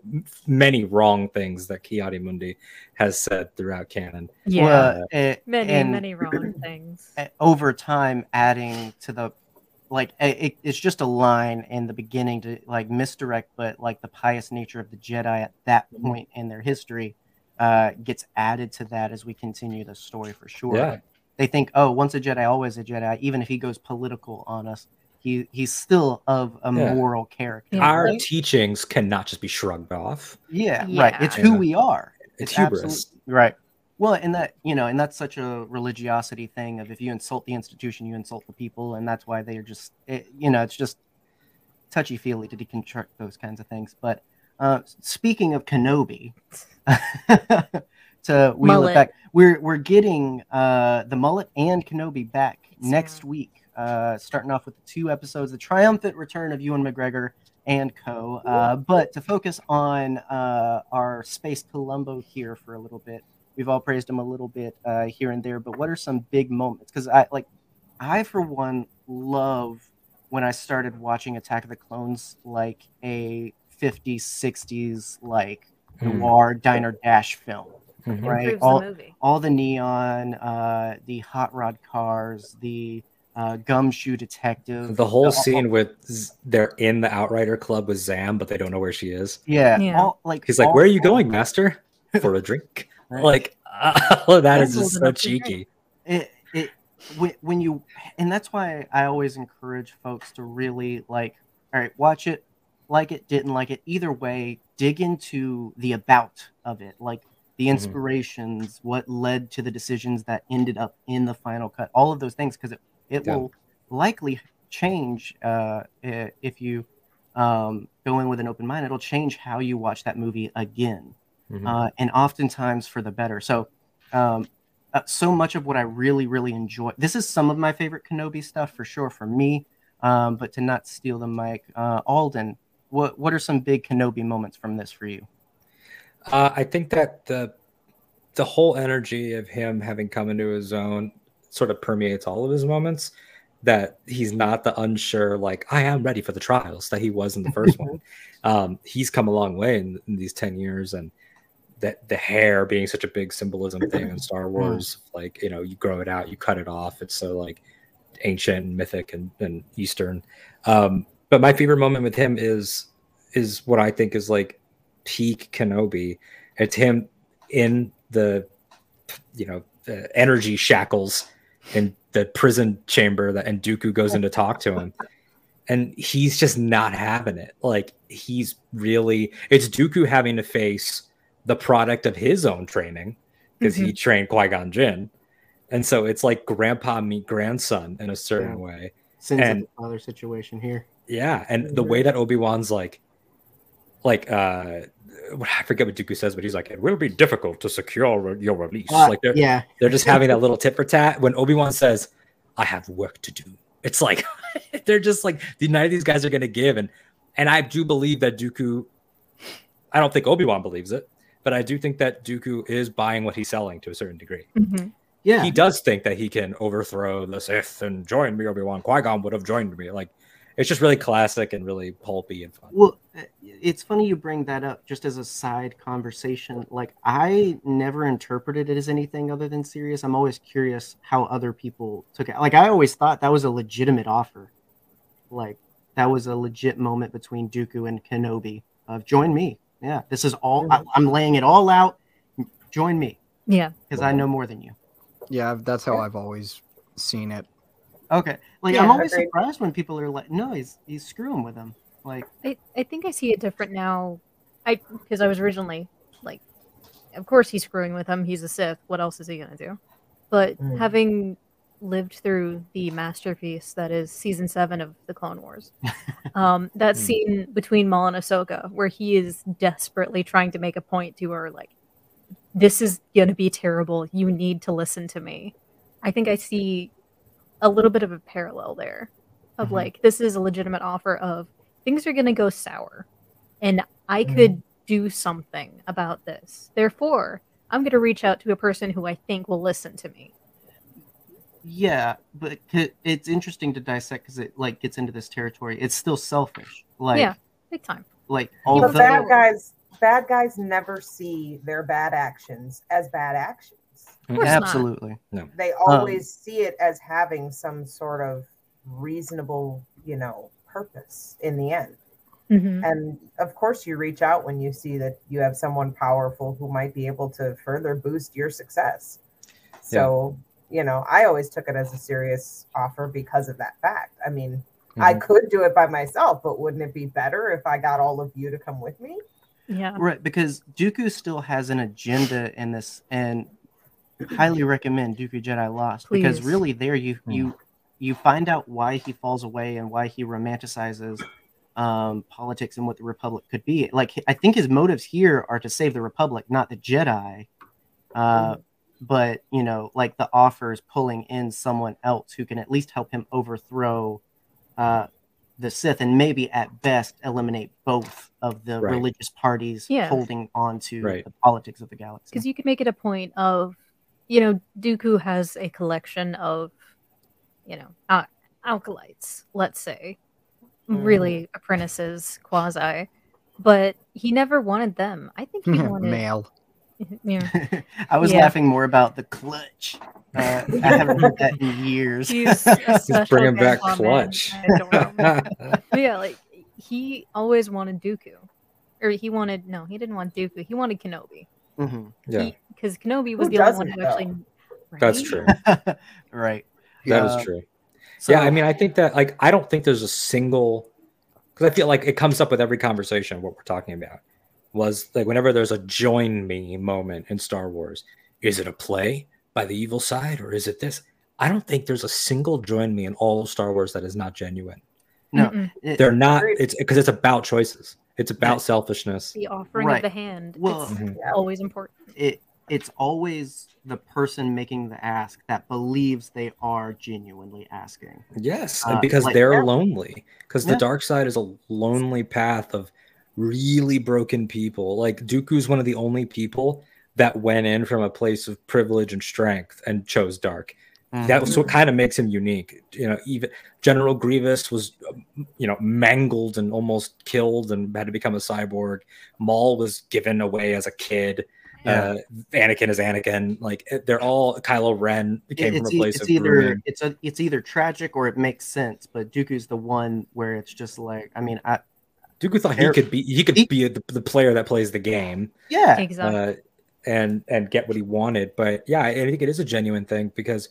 many wrong things that Ki-Adi-Mundi has said throughout canon. yeah, Well, eh, many and- many wrong things. uh, over time adding to the like uh, it, it's just a line in the beginning to like misdirect but like the pious nature of the jedi at that point in their history uh gets added to that as we continue the story for sure Yeah. Like, they think oh once a jedi always a jedi even if he goes political on us he he's still of a Yeah. moral character Yeah. Our right? teachings cannot just be shrugged off. yeah, right it's who Yeah. we are It's absolute- hubris. right well and that you know and that's such a religiosity thing of if you insult the institution you insult the people and that's why they're just it, you know it's just touchy feely to deconstruct those kinds of things but uh speaking of kenobi to wheel Mullet. it back we're we're getting uh the mullet and kenobi back next Yeah. week uh starting off with the two episodes the triumphant return of ewan mcgregor and co uh, but to focus on uh, our space columbo here for a little bit we've all praised him a little bit uh, here and there but what are some big moments because i like i for one love when i started watching attack of the clones like a 50s 60s like Mhm. noir diner dash film Mhm. right all, the movie. all the neon uh, the hot rod cars the uh, gumshoe detective The whole all- scene with Z- they're in the Outlander Club with Zam, but they don't know where she is. yeah, Yeah. all, like He's like, "Where are you going, Master? For a drink?" Right. Like, all of that They're is just so enough to drink. cheeky. it, it when, when you and that's why i always encourage folks to really like all right watch it like it didn't like it either way dig into the about of it like the Mhm. inspirations what led to the decisions that ended up in the final cut all of those things because it, it Yeah. will likely change uh, if you um, go in with an open mind it'll change how you watch that movie again Mhm. uh, and oftentimes for the better. So, um, uh, so much of what I really, really enjoy. This is some of my favorite Kenobi stuff for sure for me. Um, but to not steal the mic, uh, Alden, what what are some big Kenobi moments from this for you? Uh, I think that the the whole energy of him having come into his own sort of permeates all of his moments. that he's not the unsure like I am ready for the trials that he was in the first one. Um, he's come a long way in, in these ten years, and that the hair being such a big symbolism thing in Star Wars, like you know, you grow it out, you cut it off. It's so like ancient and mythic and, and Eastern. Um, but my favorite moment with him is is what I think is like peak Kenobi. It's him in the you know uh, energy shackles in the prison chamber that and Dooku goes in to talk to him. And he's just not having it. Like he's really it's Dooku having to face the product of his own training because he trained Qui-Gon Jinn. And so it's like grandpa meet grandson in a certain Yeah. way. Sins And- the father situation here. Yeah, and the way that Obi Wan's like, like uh, I forget what Dooku says, but he's like, "It will be difficult to secure your release." Uh, like they're yeah, they're just having that little tit for tat. When Obi Wan says, "I have work to do," it's like they're just like none of these guys are going to give, and and I do believe that Dooku. I don't think Obi Wan believes it, but I do think that Dooku is buying what he's selling to a certain degree. Mhm. yeah. He does think that he can overthrow the Sith and join me. Obi Wan Qui Gon would have joined me. Like it's just really classic and really pulpy and fun. Well, uh, it's funny you bring that up just as a side conversation. Like, I never interpreted it as anything other than serious. I'm always curious how other people took it. Like, I always thought that was a legitimate offer. Like, that was a legit moment between Dooku and Kenobi of join me. Yeah, this is all, I, I'm laying it all out. Join me Yeah. because I know more than you. Yeah, that's how I've always seen it. Okay. Like, Yeah, I'm always agreed. surprised when people are like, no, he's, he's screwing with him. Like, I, I think I see it different now. I because I was originally like, of course he's screwing with him. He's a Sith. What else is he gonna do? But Mm. having lived through the masterpiece that is season seven of the Clone Wars, um, that Mm. scene between Maul and Ahsoka, where he is desperately trying to make a point to her, like, this is gonna be terrible. You need to listen to me. I think I see a little bit of a parallel there, of Mhm. like this is a legitimate offer of things are going to go sour and i Mhm. could do something about this therefore i'm going to reach out to a person who i think will listen to me Yeah, but it's interesting to dissect because it like gets into this territory. It's still selfish. Like, Yeah. big time like But although bad guys, bad guys never see their bad actions as bad actions. Of course not. absolutely, They always see it as having some sort of reasonable, you know, purpose in the end. Mhm. And of course, you reach out when you see that you have someone powerful who might be able to further boost your success. So, you know, I always took it as a serious offer because of that fact. I mean, I could do it by myself, but wouldn't it be better if I got all of you to come with me? yeah right? Because Dooku still has an agenda in this, and highly recommend Dooku Jedi Lost because really there you Hmm. you you find out why he falls away and why he romanticizes um, politics and what the Republic could be. Like I think his motives here are to save the Republic, not the Jedi. Uh, but you know, like the offer is pulling in someone else who can at least help him overthrow uh, the Sith and maybe at best eliminate both of the Right. religious parties Yeah. holding on to Right. the politics of the galaxy. because you could make it a point of you know dooku has a collection of you know uh, acolytes let's say really apprentices quasi but he never wanted them i think he wanted Male. yeah I was Yeah. laughing more about the clutch. Uh, I haven't heard that in years. He's He's bringing back clutch. I adore him. But yeah, like he always wanted Dooku, or he wanted no, he didn't want Dooku. He wanted Kenobi. Mhm. yeah, because Kenobi was Who the only one who actually. that's true. right. That is Uh, true. So, yeah, I mean, I think that like I don't think there's a single because I feel like it comes up with every conversation what we're talking about. Was like whenever there's a join me moment in Star Wars, is it a play by the evil side or is it this? I don't think there's a single join me in all of Star Wars that is not genuine. No. Mm-mm. They're not. It's because it's about choices. It's about Right. selfishness. The offering Right. of the hand. Well- it's Mhm. Always important. it it's always the person making the ask that believes they are genuinely asking. Yes, Uh, because like- they're Yeah. lonely. Because the dark side is a lonely path of really broken people. Like Dooku's one of the only people that went in from a place of privilege and strength and chose dark. That was what kind of makes him unique. You know, even General Grievous was, um, you know, mangled and almost killed and had to become a cyborg. Maul was given away as a kid. Yeah. Uh, Anakin is Anakin. Like eh, they're all Kylo Ren came it's, from a e- place it's of either grooming. it's a, it's either tragic or it makes sense. But Dooku's the one where it's just like, I mean, I Dooku thought he could be he could he- be the, the player that plays the game. yeah, Exactly. uh, and and get what he wanted. But yeah, I think it is a genuine thing because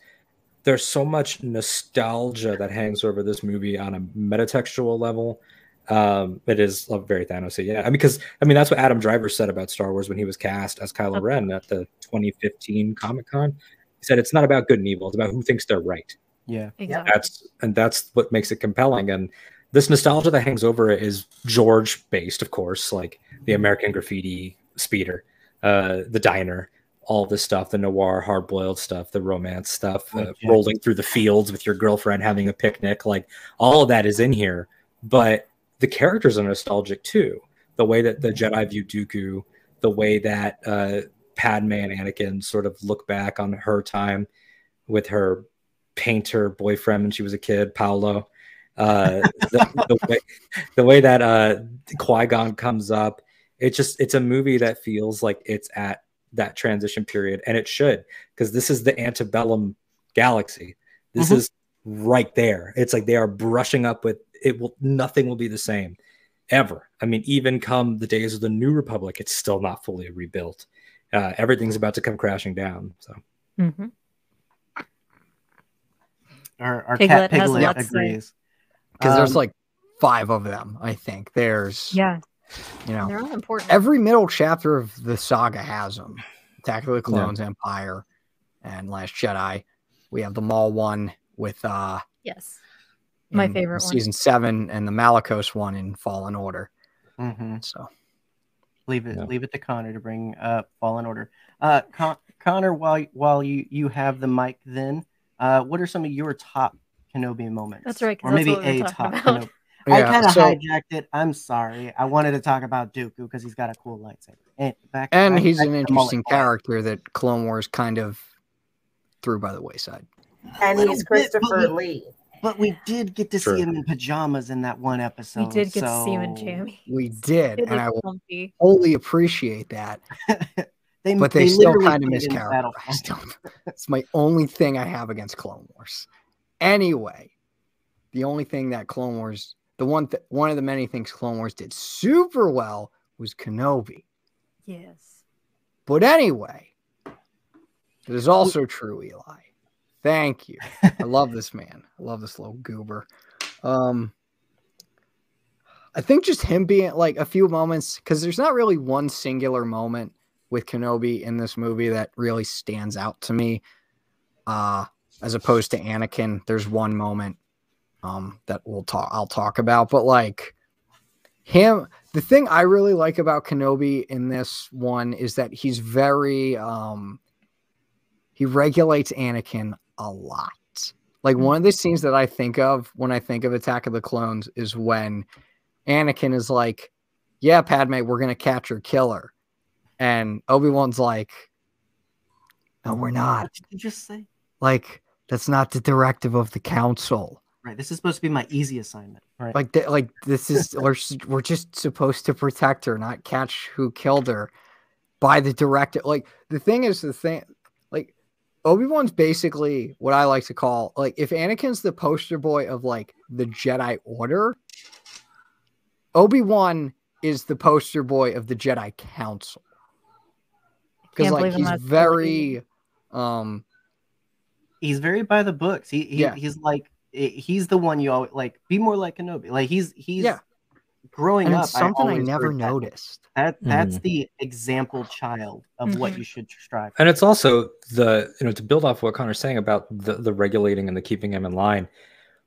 there's so much nostalgia that hangs over this movie on a metatextual level. Um, it is very Thanos. Yeah, I mean, because I mean that's what Adam Driver said about Star Wars when he was cast as Kylo Okay. Ren at the 2015 Comic Con. He said it's not about good and evil; it's about who thinks they're right yeah, exactly. that's and that's what makes it compelling and this nostalgia that hangs over it is george based of course like the american graffiti speeder uh the diner all this stuff the noir hard-boiled stuff the romance stuff uh, Yeah. rolling through the fields with your girlfriend having a picnic like all of that is in here but the characters are nostalgic too the way that the jedi view dooku the way that uh padme and anakin sort of look back on her time with her painter boyfriend when she was a kid, Palo. Uh, the, the, way, the way that uh, Qui Gon comes up, it just it's a movie that feels like it's at that transition period, and it should because this is the antebellum galaxy. This Mhm. is right there. It's like they are brushing up with it. Will nothing will be the same ever. I mean, even come the days of the New Republic, it's still not fully rebuilt. Uh, everything's about to come crashing down. So Mm-hmm. our, our Piglet cat has a Piglet lot to say. agrees because there's Um, like five of them. I think there's Yeah, you know they're all important. every middle chapter of the saga has them. Attack of the Clones, Empire, and Last Jedi. We have the Maul one with uh yes, my in favorite one. season seven, and the Malicos one in Fallen Order. mhm. So leave it Yeah. leave it to Connor to bring up Fallen Order. Uh, Con- Connor, while while you you have the mic, then uh, what are some of your top Kenobi moments? That's right, or that's maybe what we were a top about. Kenobi. I kind of so- hijacked it. I'm sorry. I wanted to talk about Dooku because he's got a cool lightsaber. And, back, and back- he's back an to interesting character that Clone Wars kind of threw by the wayside. And little he's bit, but Christopher we- Lee. But we did get to True. see him in pajamas in that one episode. we did get to see him in so jammy. We did, It and I was will comfy. wholly appreciate that. They, But they, still literally kind of put mischaracterized him. It's my only thing I have against Clone Wars. Anyway, the only thing that Clone Wars, the one th- one of the many things Clone Wars did super well was Kenobi. Yes. But anyway, it is also true, Eli. Thank you. I love this man. I love this little goober. Um, I think just him being like a few moments because there's not really one singular moment with Kenobi in this movie that really stands out to me. Uh, as opposed to Anakin, there's one moment um that we'll talk I'll talk about, but like him the thing I really like about Kenobi in this one is that he's very um he regulates Anakin a lot. Like one of the scenes that I think of when I think of Attack of the Clones is when Anakin is like, "Yeah, Padme, we're gonna catch her killer," and Obi Wan's like, "No, we're not. What did you just say? Like that's not the directive of the Council. Right. This is supposed to be my easy assignment. Right. Like, th- like this is we're we're just supposed to protect her, not catch who killed her by the directive. Like the thing is, the thing like Obi Wan's basically what I like to call like if Anakin's the poster boy of like the Jedi Order, Obi Wan is the poster boy of the Jedi Council because Can't like believe I'm he's not very um he's very by the books. He, he Yeah. he's like eh, he's the one you always like be more like Kenobi. Like he's he's Yeah. growing and up. something I, always never heard that. noticed. That that's Mhm. the example child of what Mhm. you should strive. For. and it's also the you know to build off what Connor's saying about the the regulating and the keeping him in line.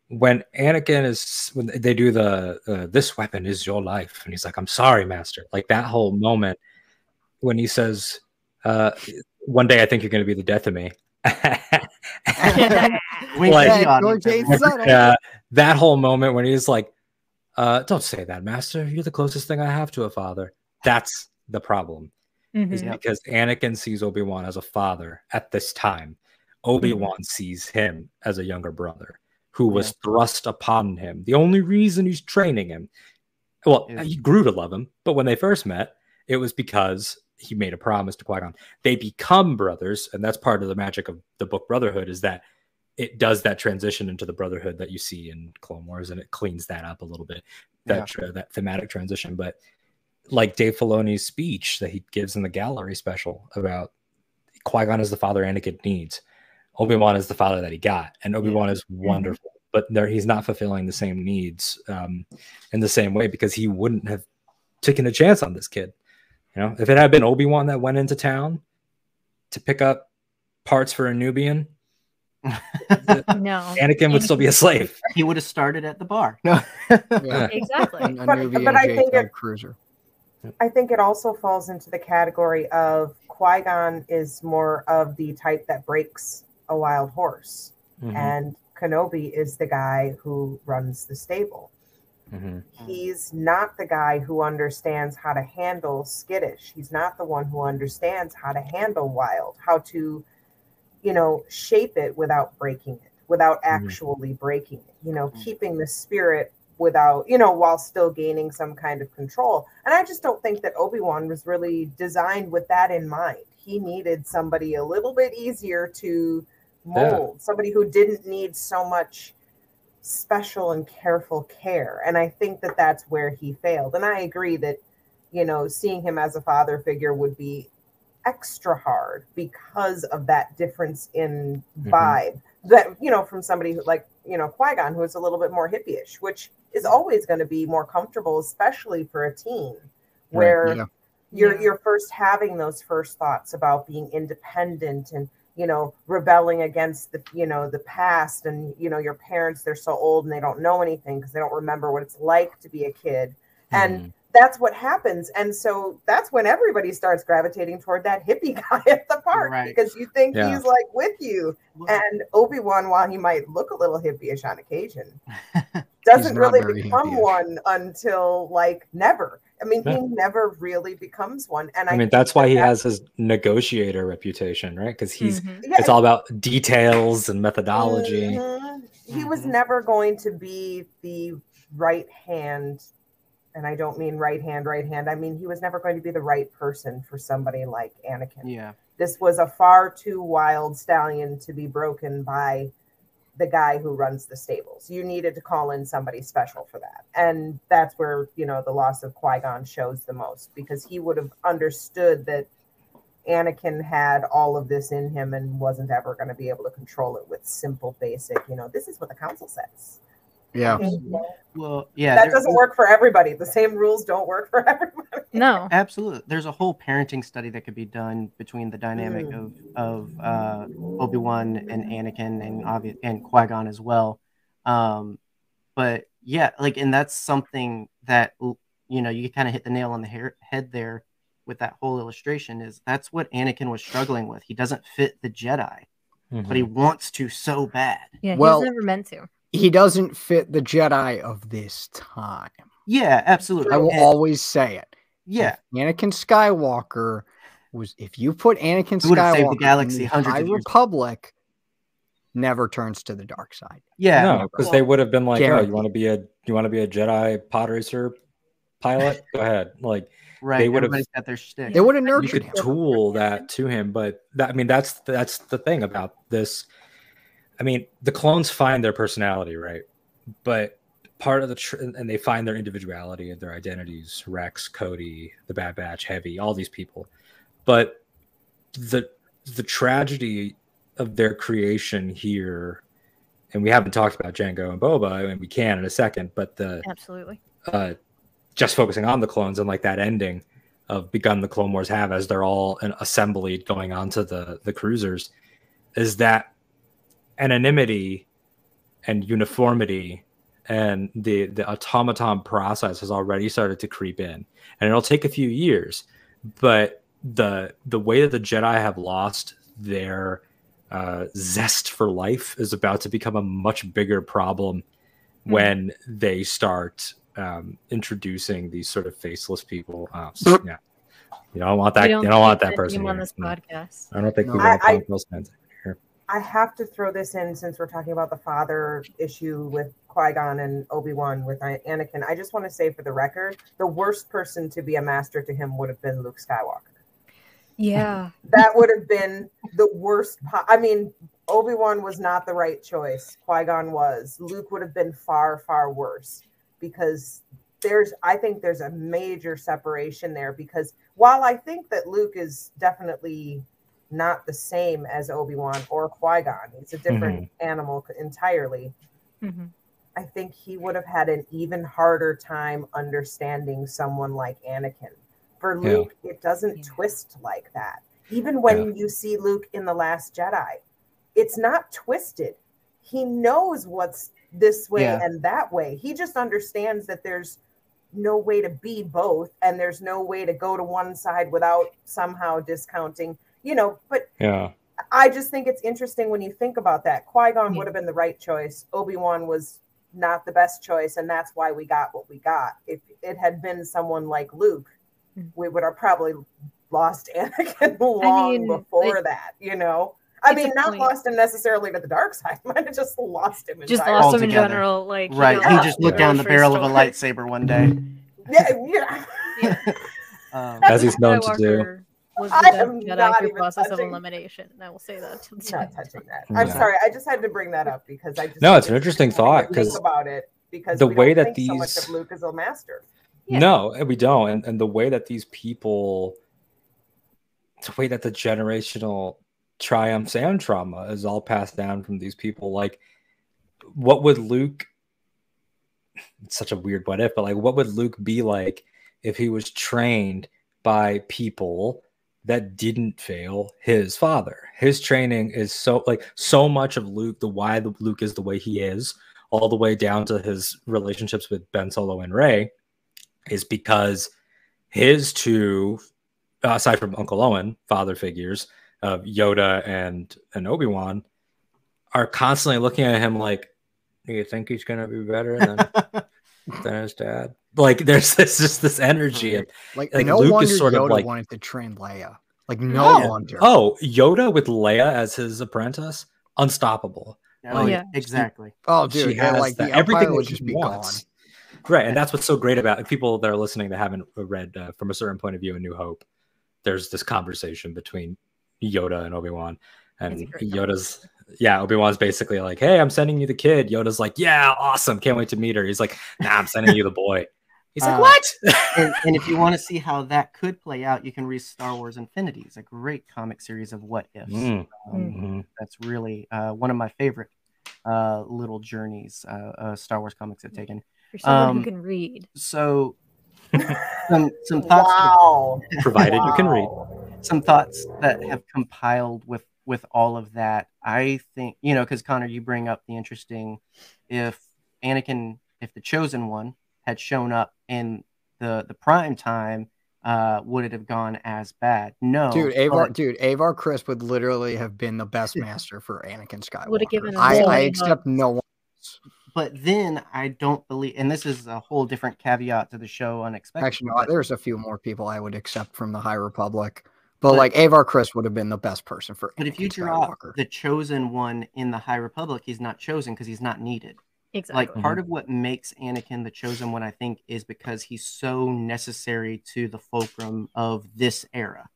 When Anakin is when they do the uh, this weapon is your life, and he's like, "I'm sorry, Master." Like that whole moment when he says, uh, "One day I think you're going to be the death of me." Wink Like- to Yeah, audience, George everyone. said it. uh, that whole moment when he's like, uh, "Don't say that, Master. You're the closest thing I have to a father." That's the problem. Mhm. is Yep. because Anakin sees Obi Wan as a father at this time, Obi-Wan sees him as a younger brother who was thrust upon him. The only reason he's training him, well, Yeah. he grew to love him, but when they first met, it was because he made a promise to Qui-Gon. They become brothers, and that's part of the magic of the book Brotherhood is that it does that transition into the brotherhood that you see in Clone Wars, and it cleans that up a little bit, that Yeah. that thematic transition. But like Dave Filoni's speech that he gives in the gallery special about Qui Gon is the father Anakin needs. Obi Wan is the father that he got, and Obi Wan is wonderful, but there he's not fulfilling the same needs um, in the same way because he wouldn't have taken a chance on this kid. You know, if it had been Obi Wan that went into town to pick up parts for a Nubian, No. Anakin would still be a slave. he would have started at the bar. No. Yeah. Exactly. A, a But- Nubian but I think it- cruiser. I think it also falls into the category of Qui Gon is more of the type that breaks a wild horse, Mhm, and Kenobi is the guy who runs the stable. Mhm. He's not the guy who understands how to handle skittish. He's not the one who understands how to handle wild, how to, you know, shape it without breaking it, without actually breaking it, you know, keeping the spirit without, you know, while still gaining some kind of control. And I just don't think that Obi Wan was really designed with that in mind. He needed somebody a little bit easier to Yeah. mold, somebody who didn't need so much special and careful care. And I think that that's where he failed. And I agree that, you know, seeing him as a father figure would be extra hard because of that difference in Mhm. vibe that, you know, from somebody who, like, you know, Qui Gon, who is a little bit more hippie-ish, which is always going to be more comfortable, especially for a teen, where Yeah. you're Yeah. you're first having those first thoughts about being independent and you know rebelling against the you know the past and you know your parents they're so old and they don't know anything because they don't remember what it's like to be a kid and Mhm. that's what happens and so that's when everybody starts gravitating toward that hippie guy at the park Right. because you think Yeah. he's like with you and obi-wan while he might look a little hippie-ish on occasion doesn't really become hippie-ish. one until like never i mean Yeah. he never really becomes one and i, I mean, that's why he has his negotiator reputation, right? Because he's Mhm. yeah, it's all about details and methodology. Mhm. He was Mhm. never going to be the right hand, and I don't mean right hand, right hand. I mean he was never going to be the right person for somebody like Anakin. yeah. This was a far too wild stallion to be broken by the guy who runs the stables. You needed to call in somebody special for that. And that's where, you know, the loss of Qui-Gon shows the most because he would have understood that Anakin had all of this in him and wasn't ever going to be able to control it with simple basic, you know, this is what the council says. Yeah. Well, Well, yeah. that doesn't work for everybody. The same rules don't work for everybody. No. Absolutely. There's a whole parenting study that could be done between the dynamic Mm. of of uh, Obi Wan and Anakin and obvi- and Qui Gon as well. Um, but yeah, like, and that's something that you know you kind of hit the nail on the hair, head there with that whole illustration. Is that's what Anakin was struggling with. He doesn't fit the Jedi, but he wants to so bad. Yeah, Well- he's never meant to. He doesn't fit the Jedi of this time. Yeah, absolutely. I will And- always say it. yeah, If Anakin Skywalker was if you put Anakin He would have saved the Skywalker galaxy in the hundreds High of years. Republic, never turns to the dark side. yeah. no, because they would have been like, "Oh, you want to be a you want to be a Jedi pod racer pilot? Go ahead." Like right. they would've- Everybody's got their shtick. They would have you nurtured could him. tool that to him, but that I mean, that's that's the thing about this. I mean, the clones find their personality, right? But part of the tr- and they find their individuality and their identities. Rex, Cody, the Bad Batch, Heavy, all these people. But the the tragedy of their creation here, and we haven't talked about Jango and Boba, and we can in a second. But the Absolutely. uh, just focusing on the clones and like that ending of begun the Clone Wars have as they're all an assembly going onto the the cruisers is that anonymity and uniformity and the the automaton process has already started to creep in and it'll take a few years but the the way that the jedi have lost their uh, zest for life is about to become a much bigger problem when they start um, introducing these sort of faceless people. Uh, so, yeah, you don't want that. We You don't want that person on this podcast. I don't think we want I- I- Tom Wilson here. I have to throw this in since we're talking about the father issue with Qui Gon and Obi Wan with Anakin. I just want to say for the record, the worst person to be a master to him would have been Luke Skywalker. Yeah. That would have been the worst. Po- I mean, Obi Wan was not the right choice. Qui Gon was. Luke would have been far, far worse because there's, I think there's a major separation there because while I think that Luke is definitely not the same as Obi Wan or Qui Gon, he's a different animal entirely. Mhm. I think he would have had an even harder time understanding someone like Anakin. For Yeah. Luke, it doesn't Yeah. twist like that. Even when you see Luke in The Last Jedi, it's not twisted. He knows what's this way Yeah. and that way. He just understands that there's no way to be both and there's no way to go to one side without somehow discounting, you know, but Yeah. I just think it's interesting when you think about that. Qui Gon Yeah. would have been the right choice. Obi Wan was not the best choice, and that's why we got what we got. If it had been someone like Luke, Mm. we would have probably lost Anakin long mean, before like- that. You know, I mean, not point. lost him necessarily to the dark side. Might have just lost him. Just entirely. lost him in general. Like Right. got He just looked down the grocery barrel of a lightsaber one day. Yeah, yeah. Yeah. Um, As he's known to do. Skywalker Was I the best am Jedi not through even process of elimination. And I will say that. to the not touching that. I'm Yeah. sorry. I just had to bring that up because I just No, it's an interesting interesting when you thought, think 'cause about it because the way that think so much these- of Luke is a master. Yeah. No, and we don't. And and the way that these people the way that the generational triumphs and trauma is all passed down from these people, like what would Luke it's such a weird what if, but like what would Luke be like if he was trained by people that didn't fail his father? His training is so like so much of Luke, the why the Luke is the way he is, all the way down to his relationships with Ben Solo and Rey, is because his two, aside from Uncle Owen, father figures of Yoda and and Obi Wan, are constantly looking at him like, "Do you think he's gonna be better than than his dad?" Like, there's this just this energy of Like, Like, no Luke is wonder sort of Yoda like- wanted to train Leia. Like no Oh, wonder. oh Yoda with Leia as his apprentice, unstoppable. oh, yeah. exactly. Oh, she dude, yeah, has like the- the everything everything that would he just be wants. Right, and that's what's so great about people that are listening that haven't read uh, from a certain point of view in New Hope. There's this conversation between Yoda and Obi Wan, and It's a Yoda's yeah, Obi Wan's basically like, "Hey, I'm sending you the kid." Yoda's like, "Yeah, awesome, can't wait to meet her." He's like, "Nah, I'm sending you the boy." He's like, Uh, "What?" and, and if you want to see how that could play out, you can read Star Wars Infinity. It's a great comic series of what ifs. Mm, Um, mhm. That's really uh, one of my favorite uh, little journeys uh, uh, Star Wars comics have taken. For someone Um, who can read. So, some some thoughts Wow. Provided you can read. Some thoughts that have compiled with with all of that. I think you know because Connor, you bring up the interesting if Anakin, if the chosen one had shown up in the the prime time, uh, would it have gone as bad? No, Dude, Avar, but- dude, Avar Kriss would literally have been the best master for Anakin Skywalker. Would've given I, I accept no one. but then I don't believe, and this is a whole different caveat to the show. Unexpected. Actually, no, but- there's a few more people I would accept from the High Republic, but, But- like Avar Kriss would have been the best person for. But if you Anakin drop Skywalker. the chosen one in the High Republic, he's not chosen because he's not needed. Exactly. Like part of what makes Anakin the chosen one, I think, is because he's so necessary to the fulcrum of this era.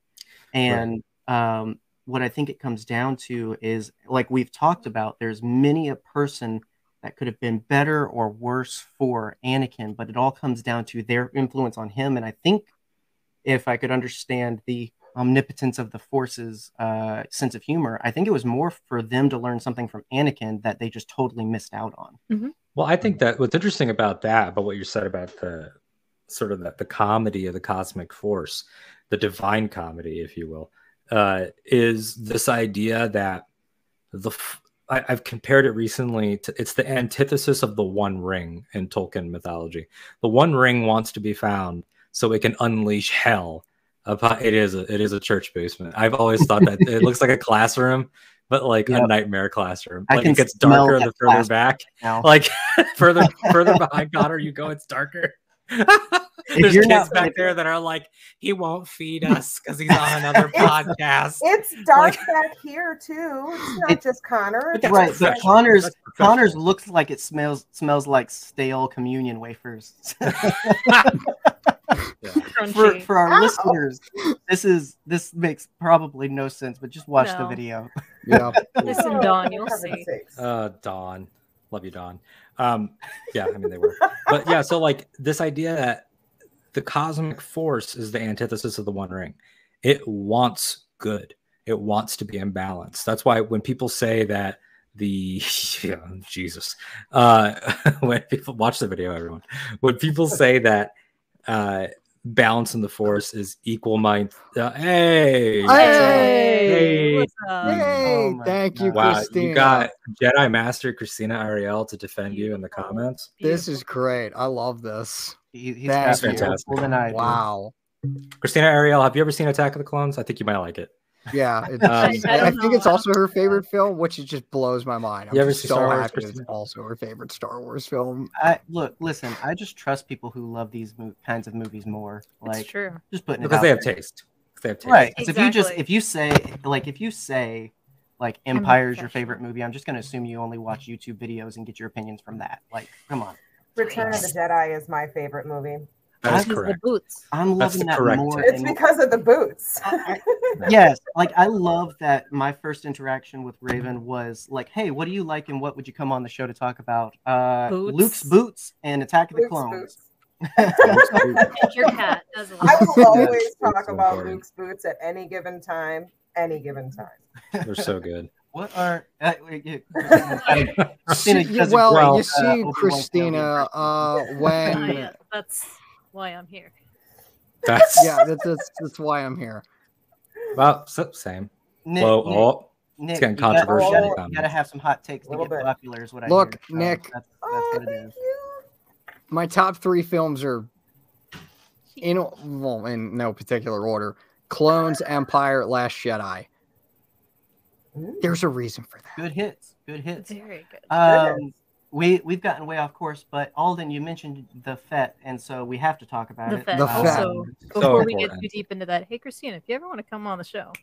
And um, what I think it comes down to is, like we've talked about, there's many a person that could have been better or worse for Anakin, but it all comes down to their influence on him. And I think if I could understand the omnipotence of the force's uh, sense of humor, I think it was more for them to learn something from Anakin that they just totally missed out on. Well, I think that what's interesting about that, about what you said about the sort of the, the comedy of the cosmic force, the divine comedy, if you will, uh, is this idea that the I, have compared it recently to it's the antithesis of the One Ring in Tolkien mythology. The One Ring wants to be found so it can unleash hell. Upon, it is a it is a church basement. I've always thought that it looks like a classroom, but like a nightmare classroom. I Like can it gets darker the further back Now, like further further behind Connor you go, it's darker. There's you're kids not- back there that are like, he won't feed us because he's on another podcast. It's dark Like- back here too. It's not It- just Connor. It's right, but professional. Connor's Connor's looks like it smells smells like stale communion wafers. Yeah. for for our Ow. listeners, this is this makes probably no sense, but just watch the video. Yeah. Listen, Don, you'll see. sakes. Uh, Dawn, love you, Don. Um, yeah, I mean they were, but yeah. So like this idea that the cosmic force is the antithesis of the One Ring. It wants good. It wants to be in balance. That's why when people say that the yeah, Jesus, uh, when people watch the video, everyone, when people say that uh, balance in the force is equal mind, uh, hey, Hey! Hey. Hey, Oh my thank you, God. Wow, Christina. you got Jedi Master Christina Ariel to defend you in the comments. this is great. I love this. He, he's That's got more fantastic. pull than I do. Wow. Christina Ariel, have you ever seen Attack of the Clones? I think you might like it. Yeah, it's, Um, I I, don't think it's also her favorite film, which it just blows my mind. I'm You ever see so Star Wars, happy it's also her favorite Star Wars film. I look, listen. I just trust people who love these mo- kinds of movies more. It's Like true. just putting it Because out they have there. taste. 'Cause They have taste. right? 'cause if you just if you say like if you say like Empire is your favorite movie, I'm just gonna assume you only watch YouTube videos and get your opinions from that. Like, come on. Return of the Jedi is my favorite movie. That is correct. The boots. I'm That's loving the that correct more. It's because of the boots. yes, like I love that my first interaction with Raven was like, "Hey, what do you like, and what would you come on the show to talk about?" Uh, Boots. Luke's boots and Attack of the Luke's Clones. boots. Your cat does a I will always talk that's about important. Luke's boots at any given time. Any given time. They're so good. What are uh, wait, yeah, Christina See- does a well, you uh, see, Obi-Wan Christina, uh, when that's why I'm here. That's yeah, that's, that's that's why I'm here. well, s- same. Nick, Whoa, Nick, oh, Nick, getting you controversial You gotta, you gotta have some hot takes to get bit. popular, is what I Look, hear. So Nick. That's, that's Oh, what it thank is. you. My top three films are in well in no particular order: Clones, Empire, Last Jedi. There's a reason for that. Good hits. Good hits. Very good. Um, we we've gotten way off course, but Alden, you mentioned the Fett, and so we have to talk about The it. Fett. The Fett. Also, So before we get too deep into that, hey Christina, if you ever want to come on the show,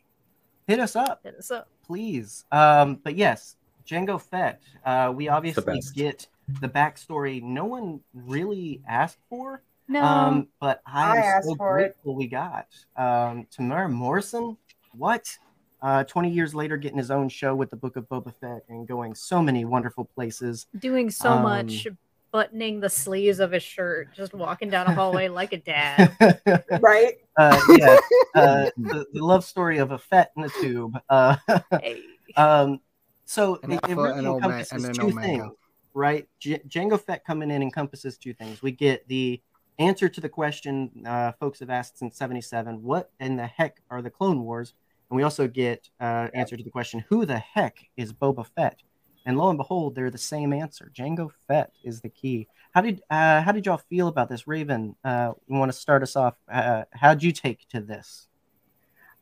hit us up. hit us up. please. Um, but yes, Jango Fett. Uh, we obviously best. get the backstory no one really asked for. No, Um, but I I am asked so for it. grateful we got. Um, Temuera Morrison, what? Uh, 20 years later, getting his own show with the Book of Boba Fett and going so many wonderful places. doing so um, much, buttoning the sleeves of his shirt, just walking down a hallway like a dad. Right? uh, yeah, uh, the, the love story of a Fett in a tube. Uh, Hey. um, so An it, it really an encompasses and two omega. things, right? J- Jango Fett coming in encompasses two things. We get the answer to the question uh, folks have asked since 77 what in the heck are the Clone Wars? And we also get uh, answer to the question who the heck is Boba Fett? And lo and behold, they're the same answer. Jango Fett is the key. How did uh, how did y'all feel about this, Raven? Uh, you want to start us off? Uh, how'd you take to this?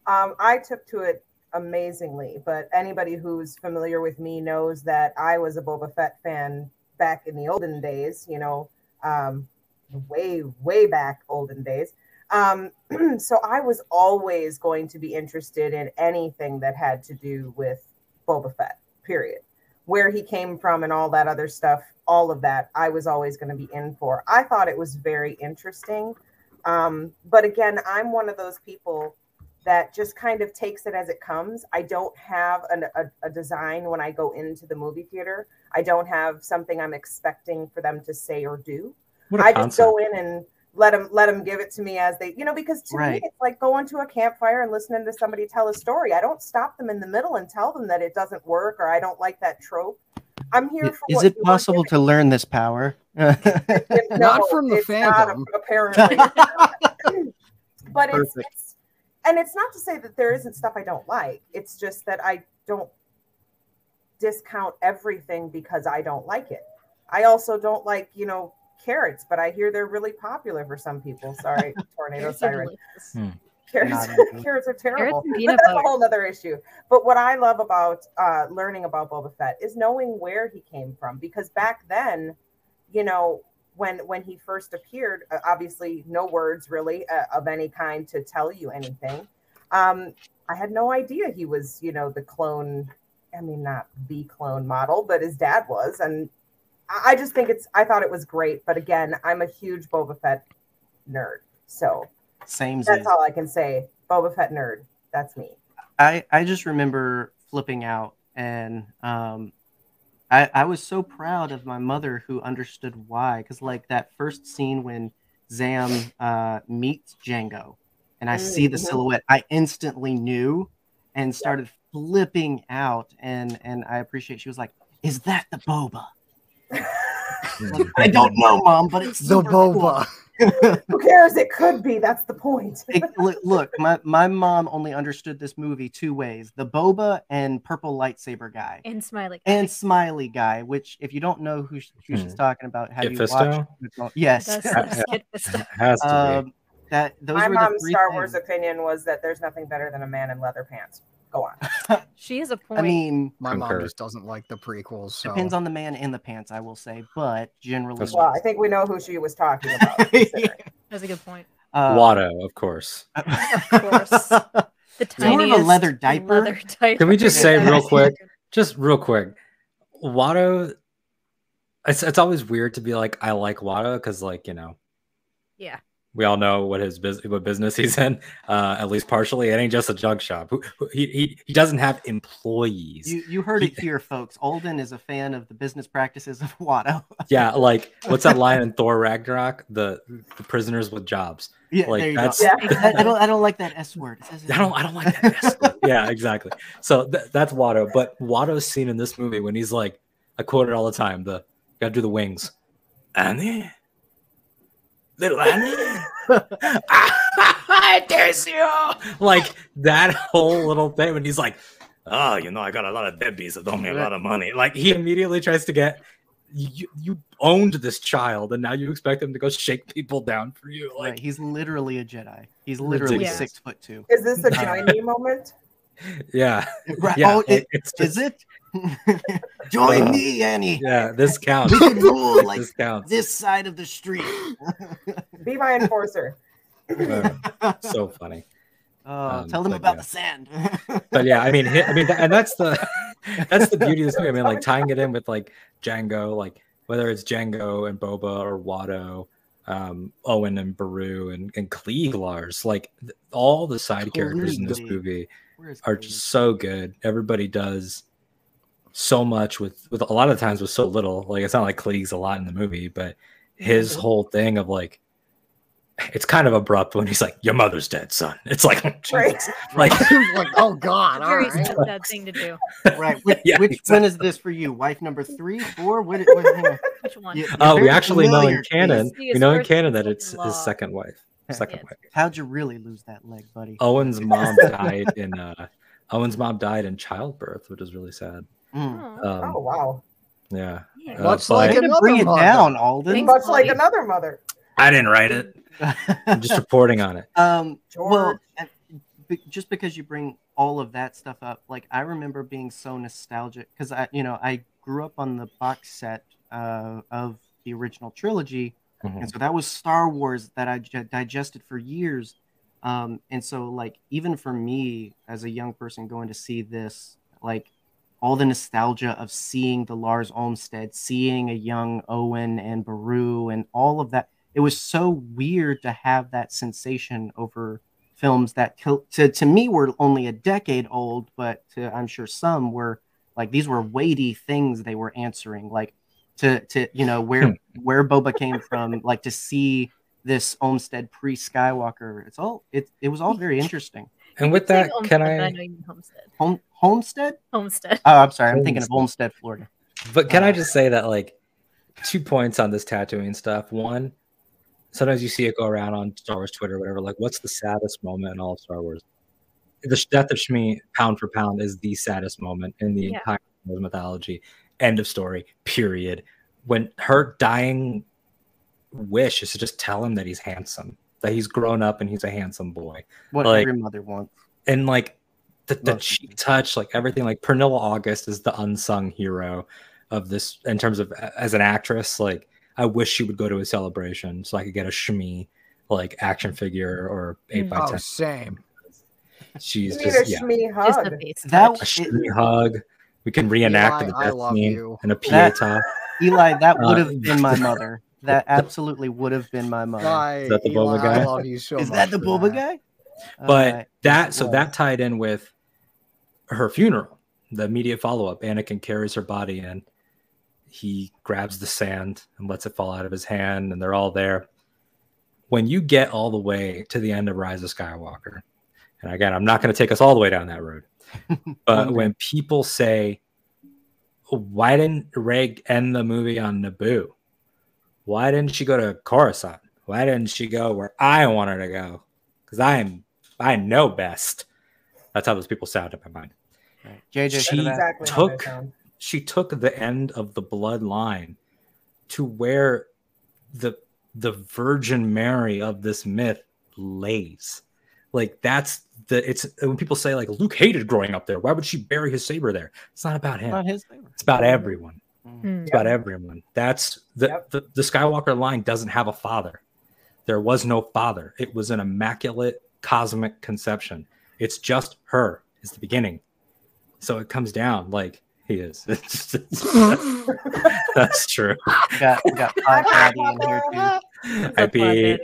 Um, I took to it amazingly, but anybody who's familiar with me knows that I was a Boba Fett fan back in the olden days, you know, um, way, way back olden days. Um, so I was always going to be interested in anything that had to do with Boba Fett, period. Where he came from and all that other stuff, all of that, I was always going to be in for. I thought it was very interesting. Um, but again, I'm one of those people that just kind of takes it as it comes. I don't have an, a, a design when I go into the movie theater. I don't have something I'm expecting for them to say or do. I just go in and let them let them give it to me as they, you know, because to Right. me it's like going to a campfire and listening to somebody tell a story. I don't stop them in the middle and tell them that it doesn't work or I don't like that trope. I'm here for Is what it possible to learn this power? me. Not from the it's not, fandom. apparently. but it's, it's and it's not to say that there isn't stuff I don't like. It's just that I don't discount everything because I don't like it. I also don't like, you know, carrots, but I hear they're really popular for some people. Sorry, tornado Carrots are siren. Hmm. Carrots, carrots are terrible. and but peanut that's a whole other issue. But what I love about uh, learning about Boba Fett is knowing where he came from, because back then, you know, when when he first appeared, uh, obviously no words really uh, of any kind to tell you anything. Um, I had no idea he was, you know, the clone. I mean, not the clone model, but his dad was, and I just think it's. I thought it was great, but again, I'm a huge Boba Fett nerd, so Same. that's all I can say. Boba Fett nerd. That's me. I I just remember flipping out, and um, I I was so proud of my mother who understood why, because like that first scene when Zam uh, meets Jango, and I see the Mhm. silhouette, I instantly knew, and started flipping out, and and I appreciate. She was like, "Is that the boba?" Like, I don't know, mom, but it's The super cool." boba. Who cares? It could be. That's the point. It- look, look, my, my mom only understood this movie two ways the boba and purple lightsaber guy And Smiley. guy. and smiley guy which if you don't know who, sh- who she's Hmm. talking about have Kit you Fisto? watched yes Does Yeah. does Kit Fisto. Has to be. um, that those My were mom's three Star Wars things. opinion was that there's nothing better than a man in leather pants. Go on. She has a point. i mean My mom just doesn't like the prequels. So depends on the man in the pants i will say but generally Well, I think we know who she was talking about. considering. That's a good point. uh, Watto, of course. Of course. The Is he wearing a leather diaper? leather diaper. Can we just say real quick, just real quick, Watto. It's it's always weird to be like I like Watto because like you know Yeah. We all know what his business what business he's in uh at least partially it ain't just a junk shop Who- who- he he, he doesn't have employees you, you heard it here folks alden is a fan of the business practices of watto yeah like what's that line in thor ragnarok the the prisoners with jobs yeah Like, there you that's- go Yeah. I, I don't i don't like that s word I don't I don't like that. S word. yeah, exactly. So th- that's Watto. But Watto's scene in this movie when he's like, I quote it all the time. The gotta do the wings. Annie, little Annie, I dare you. Like that whole little thing when he's like, oh, you know, I got a lot of deadbeats that owe me a lot of money. Like he immediately tries to get. You, you owned this child and now you expect him to go shake people down for you Right, like he's literally a Jedi. He's literally Ridiculous. six foot two. Is this a Uh, join me moment? Yeah Right. yeah oh, it, it's is it? Join Uh, me, Annie. yeah this counts We can rule like this counts this side of the street. Be my enforcer. Uh, so funny. Oh, Um, tell them about yeah. the sand. But yeah, I mean, hi- I mean, tha- and that's the that's the beauty of this movie. I mean, like tying it in with like Jango, like whether it's Jango and Boba or Watto, um, Owen and Beru and and Cliegg Lars, like th- all the side characters in this movie Where's are just so good. Everybody does so much with with a lot of times with so little. Like it's not like Cliegg's a lot in the movie, but his whole thing of like it's kind of abrupt when he's like, "Your mother's dead, son." It's like, Right. Like like, oh god, all Very right. sad thing to do. right. Which, Yeah, which one is this for you? Wife number three, four? What? what uh, Which one? you- Oh, you're we actually know in familiar, canon. We know in First canon that it's law. his second wife. Second Yeah. wife. How'd you really lose that leg, buddy? Owen's mom died in uh Owen's mom died in childbirth, which is really sad. Mm. Oh, Um, Oh wow. yeah. yeah. Uh, Much but- like Way to another bring it mother. down, Alden. Thanks. Much like Chloe. another mother. I didn't write it. I'm just reporting on it. um, well, George. and just because you bring all of that stuff up, like I remember being so nostalgic because I, you know, I grew up on the box set uh, of the original trilogy, Mhm. and so that was Star Wars that I j- digested for years. Um, and so, like, even for me as a young person going to see this, like, all the nostalgia of seeing the Lars Olmsted, seeing a young Owen and Beru, and all of that, it was so weird to have that sensation over films that to, to me were only a decade old, but to I'm sure some were like these were weighty things they were answering, like to to you know where where Boba came from, like to see this Olmsted pre Skywalker. It's all it it was all very interesting. And with Say that, can Homestead, but I know you mean Homestead. Home, Homestead? Homestead. Oh, I'm sorry. I'm thinking of Homestead. Florida. but can I Uh, just say that like two points on this Tatooine stuff. One, sometimes you see it go around on Star Wars Twitter, or whatever. Like, what's the saddest moment in all of Star Wars? The death of Shmi, pound for pound, is the saddest moment in the Yeah. entire Star Wars mythology. End of story. Period. When her dying wish is to just tell him that he's handsome, that he's grown up and he's a handsome boy, What Like- every mother wants. and like the, the cheek touch, like everything. Like Pernilla August is the unsung hero of this in terms of as an actress. Like I wish she would go to a celebration so I could get a Shmi like action figure or eight by Oh, ten. same. She's just a yeah, Shmi Just hug. a face That a touch. Shmi hug. We can reenact Eli, the death scene you. and a That- Pieta. Eli, that would Uh, have been my mother. That absolutely would have been my mother. Guy, that the Eli, Boba guy? I love you so Is that the for Boba that. guy? But Uh, that so was. that tied in with her funeral, the immediate follow up. Anakin carries her body in. He grabs the sand and lets it fall out of his hand, and they're all there. When you get all the way to the end of Rise of Skywalker, and again, I'm not going to take us all the way down that road, but when people say, "Why didn't Rey end the movie on Naboo? Why didn't she go to Coruscant? Why didn't she go where I want her to go? Because I am I know best. That's how those people sound in my mind. Right. JJ She- exactly took- She took the end of the bloodline to where the the Virgin Mary of this myth lays. Like that's the it's when people say like Luke hated growing up there. Why would she bury his saber there? It's not about him. Not his favorite. It's about everyone. Mm. Hmm. It's about everyone. That's the, Yep. the the Skywalker line doesn't have a father. There was no father. It was an immaculate cosmic conception. It's just her is the beginning. So it comes down like he is. That's true. We got, we got Pod Daddy in here too. It's a IP. day.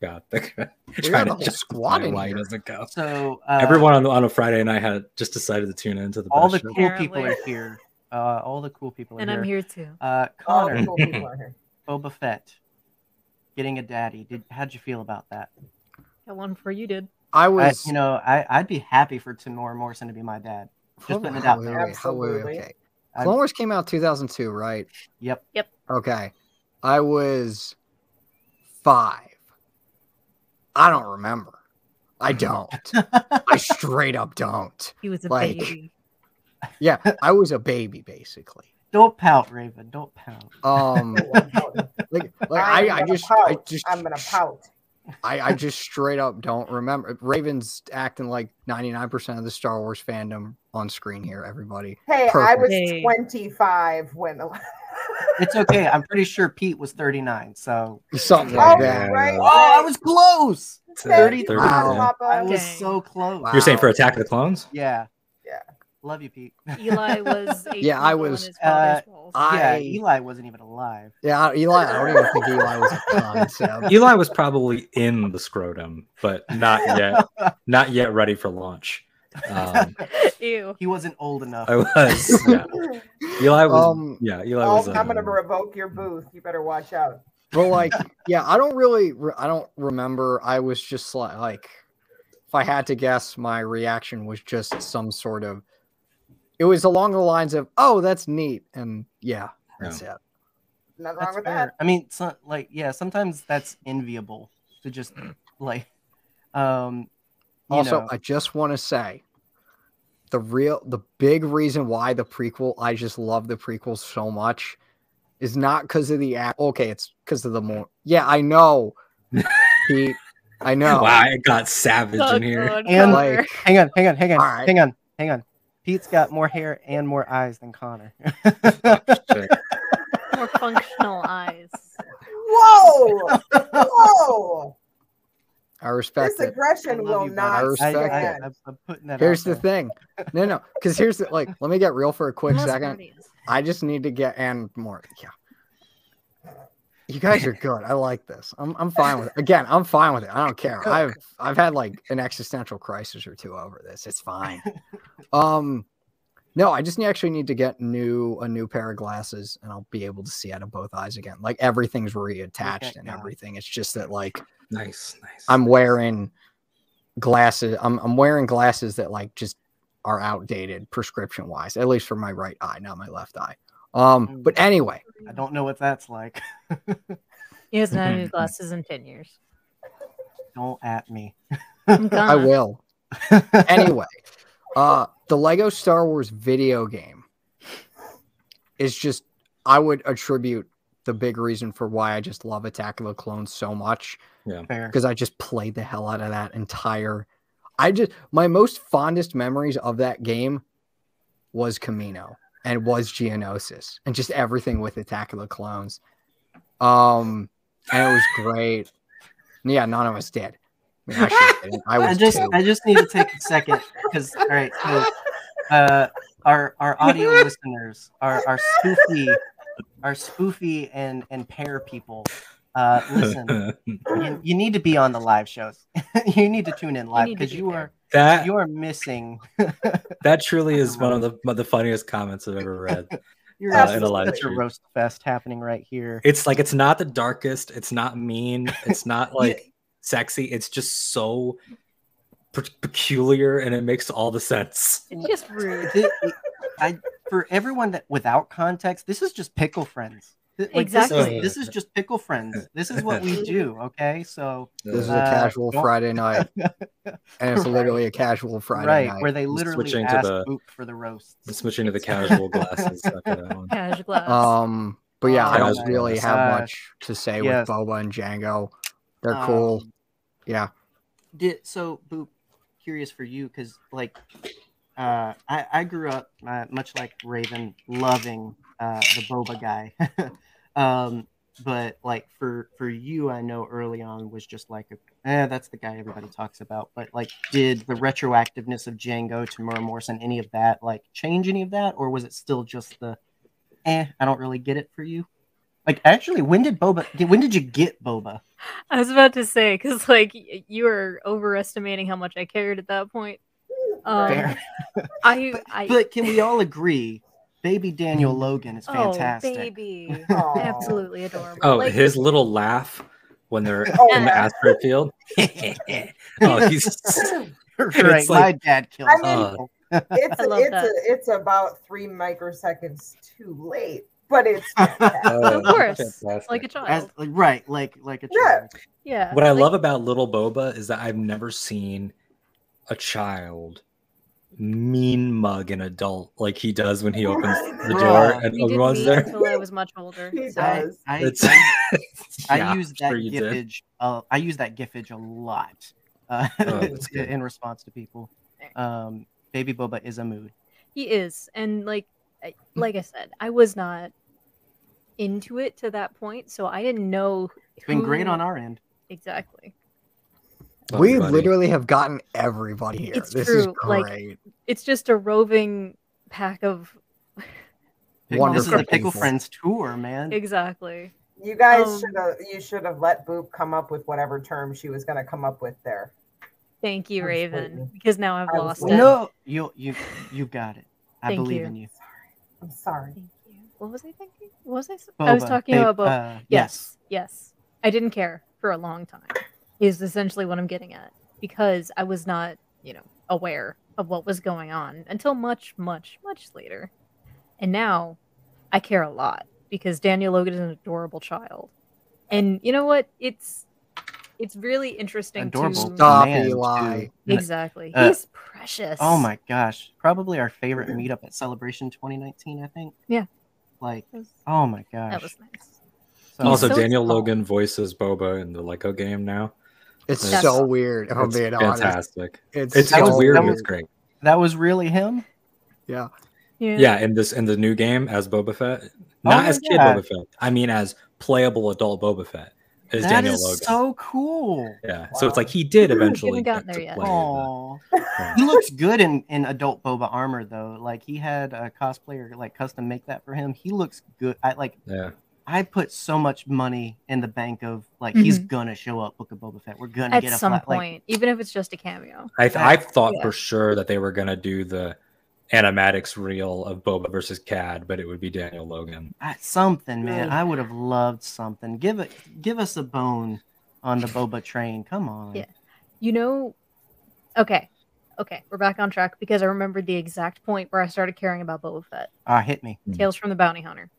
God. Trying to a whole justify squad in why he here. doesn't go. So uh, Everyone on, on a Friday night I had just decided to tune into the all the best show. cool people are here. Uh, all the cool people are. And here. I'm here too. Uh, All the Connor, cool people are here. Boba Fett, getting a daddy. Did how'd you feel about that? Got one for you, did. I I, was, you know, I, I'd be happy for Temuera Morrison to be my dad. Just putting it out there. wait, wait, wait, Absolutely. okay. I- Clone Wars came out 2002, right? Yep. Yep. Okay. I was five. I don't remember. I don't. I straight up don't. He was a Like- baby. Yeah, I was a baby basically. Don't pout, Raven. Don't pout. Um, I'm like, like I'm I, I just, pout. I just, I'm gonna pout. I, I just straight up don't remember. Raven's acting like 99% of the Star Wars fandom on screen here. Everybody. Hey, I was 25 when. It's okay. I'm pretty sure Pete was 39. So Something Oh, like Yeah. that. right. oh, I was close. Thank you, 30. Wow. I was Dang. so close. Wow. You're saying for Attack of the Clones? Yeah. Yeah. Love you, Pete. Eli was Yeah, I feet tall in was- his father's uh, walls. I- yeah, Eli wasn't even alive. Yeah, Eli. I don't even think Eli was a concept. Eli was probably in the scrotum, but not yet, not yet ready for launch. Um, Ew. He wasn't old enough. I was, yeah. Eli was, Um, yeah. Eli Oh, was. I'm gonna um, revoke your booth. You better watch out. But like, yeah, I don't really, re- I don't remember. I was just like, like, if I had to guess, my reaction was just some sort of. It was along the lines of, "Oh, that's neat," and yeah, that's it. Nothing That's wrong with fair. that. I mean, so, like, yeah, sometimes that's enviable to just like, um, you Also, know, I just want to say, the real, the big reason why the prequel, I just love the prequel so much, is not because of the act. Okay, it's because of the more. Yeah, I know, Pete. I know. Wow, I got savage Oh, in here. God, And, like- hang on, hang on, hang on, All right. hang on, hang on. Pete's got more hair and more eyes than Connor. More functional eyes. Whoa! Whoa! I respect This aggression I will you, not I respect I, it. I, stand. I'm, I'm putting that. Here's the there. thing. No, no, because here's the like. Let me get real for a quick Unless second. Guardians. I just need to get and more. Yeah. You guys are good. I like this. I'm I'm fine with it. Again, I'm fine with it. I don't care. I've I've had like an existential crisis or two over this. It's fine. Um no, I just actually need to get new a new pair of glasses and I'll be able to see out of both eyes again. Like everything's reattached Okay, and yeah. everything. It's just that like Nice, nice. I'm wearing glasses. I'm I'm wearing glasses that like just are outdated prescription wise, at least for my right eye, not my left eye. Um, but anyway, I don't know what that's like. He hasn't had any glasses in 10 years. Don't at me. I'm I gonna. will. Anyway, uh the Lego Star Wars video game is just I would attribute the big reason for why I just love Attack of the Clones so much Fair. because I just played the hell out of that entire. I just my most fondest memories of that game was Kamino. and was Geonosis and just everything with Attack of the Clones. Um, and it was great. Yeah, none of us did. I, mean, I. I was I just two. I just need to take a second because all right, so uh our our audio listeners, our our spoofy our spoofy and and pair people. Uh listen, you, you need to be on the live shows. you need to tune in live need to because be you are that you are missing that truly is one of the one of the funniest comments I've ever read. you're Uh, in a live such a roast fest happening right here. It's like it's not the darkest, it's not mean, it's not like sexy. It's just so pe- peculiar, and it makes all the sense. It's just rude. I for everyone that without context, this is just pickle friends. Th- Like, this is- Exactly. This is, just pickle friends. This is what we do. Okay, so This is a Uh, casual don't- Friday night, and it's literally a casual Friday right night. where they literally switching to the- Boop for the roast. switching to the casual glasses after that glass. Um, but yeah, I Oh don't my really gosh. have much to say Yes. with Boba and Jango. They're cool. Um, Yeah. Did so, Boop? Curious for you because like, uh, I I grew up uh, much like Raven, loving uh the Boba guy. um, but like for for you, I know early on was just like, a, eh, that's the guy everybody talks about. But like, did the retroactiveness of Jango to Mura Morrison, any of that, like change any of that, or was it still just the, eh, I don't really get it for you? Like, actually, when did Boba? When did you get Boba? I was about to say because like you were overestimating how much I cared at that point. Um, Fair. I, I But can we all agree, baby Daniel mm. Logan is oh, fantastic. Oh, baby, absolutely adorable. Oh, like, his little laugh when they're Oh, in the yeah. asteroid field. oh, he's right, It's my dad killed I mean, people. It's I love it's that. a, it's about three microseconds too late, but it's oh, fantastic. Of course, fantastic. like a child. As, like, right, like like a Yeah. child. yeah. What I like- love about Little Boba is that I've never seen a child mean mug an adult like he does when he opens the Bro, door and we Obi-Wan's there. until I was much older. He so- I, does. I, It's, I Yeah, use I'm that sure gifage. Uh, I use that gifage a lot uh, Oh, in response to people. Um, Baby Boba is a mood. He is, and like, I- like I said, I was not into it to that point, so I didn't know. It's been great on our end. exactly. Love we you, literally have gotten everybody here. It's this is true, like- It's just a roving pack of Pick- Wonderful This is the Pickle people. Friends tour, man. exactly. You guys Um, should have you should have let Boop come up with whatever term she was going to come up with there. Thank you, Raven, Absolutely. because now I've I was lost it. No, you you you got it. I Thank believe you. in you. Sorry. I'm sorry. Thank you. What was I thinking? What was i i was talking babe, about Boba. uh, yes, yes. I didn't care for a long time. Is essentially what I'm getting at because I was not, you know, aware of what was going on until much, much, much later. And now I care a lot because Daniel Logan is an adorable child. And you know what? It's it's really interesting Adorable. to Stop, man, Eli. too. exactly. Uh, He's precious. Oh my gosh, probably our favorite meetup at Celebration 2019. I think. Yeah. Like, was, oh my gosh. that was nice. So- Also, so Daniel small. Logan voices Boba in the Lego game now. It's That's- so weird. If I'm It's being honest. fantastic. It's, It's, That it's was- weird, that but was- it's great. that was really him. Yeah. Yeah. Yeah, in this in the new game as Boba Fett, oh not my as kid God. Boba Fett. I mean, as playable adult Boba Fett is That Daniel is Logan. so cool. yeah, so it's like he did eventually gotten get there to yet. play. the- Aw. Yeah. he looks good in, in adult Boba armor though. Like he had a cosplayer like custom make that for him. He looks good. I like. Yeah, I put so much money in the bank of like he's Mhm. gonna show up Book of Boba Fett. We're gonna At get a big at some flat, point, like, even if it's just a cameo. I th- I thought Yeah. for sure that they were gonna do the animatics reel of Boba versus Cad, but it would be Daniel Logan. I- something, man. Mm. I would have loved something. Give it, give us a bone on the Boba train. Come on. Yeah. You know, okay, okay, we're back on track because I remembered the exact point where I started caring about Boba Fett, Ah, hit me. Tales from the Bounty Hunter,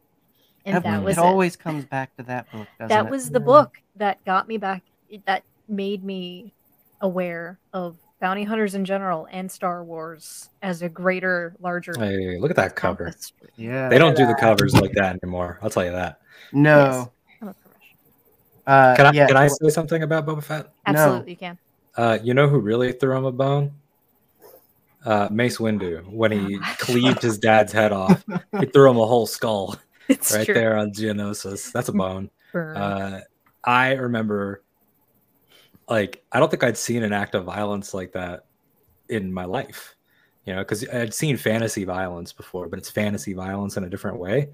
and That- that was it. it. Always comes back to that book, doesn't that it? was the Yeah. book that got me back. That made me aware of bounty hunters in general and Star Wars as a greater, larger. Hey, look at that cover. compass. Yeah. They don't do the covers like that anymore. I'll tell you that. No. I'm a professional. Uh, Can I yeah. can I say something about Boba Fett? No. Absolutely, you can. Uh, you know who really threw him a bone? uh, Mace Windu when he cleaved his dad's head off. He threw him a whole skull It's right true. there on Geonosis. That's a bone. Uh, I remember, like, I don't think I'd seen an act of violence like that in my life. You know, because I'd seen fantasy violence before, but it's fantasy violence in a different way.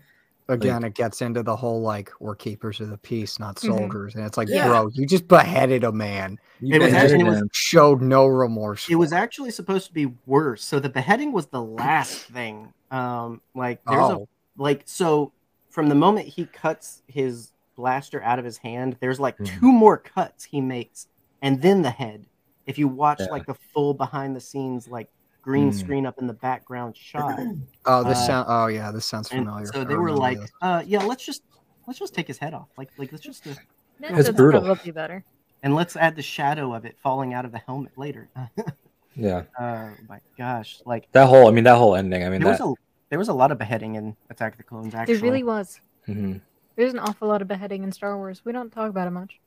Again, it gets into the whole like we're keepers of the peace, not Mhm. soldiers, and it's like, Yeah. bro, you just beheaded a man. You It was beheaded actually- it was- Showed no remorse. It was actually supposed to be worse. So the beheading was the last thing. Um, like there's a oh, like so from the moment he cuts his blaster out of his hand, there's like Mhm. two more cuts he makes, and then the head. If you watch Yeah. like the full behind the scenes like green Mm. screen up in the background shot, oh, this uh, sound. Oh yeah, this sounds familiar. so they were like, uh, yeah, let's just let's just take his head off, like like let's just uh, That It's does brutal. probably better. and let's add the shadow of it falling out of the helmet later. Yeah, oh my gosh, like that whole. I mean, that whole ending. I mean, there was that. a there was a lot of beheading in Attack of the Clones. Actually, There really was. Mhm. There's an awful lot of beheading in Star Wars. We don't talk about it much.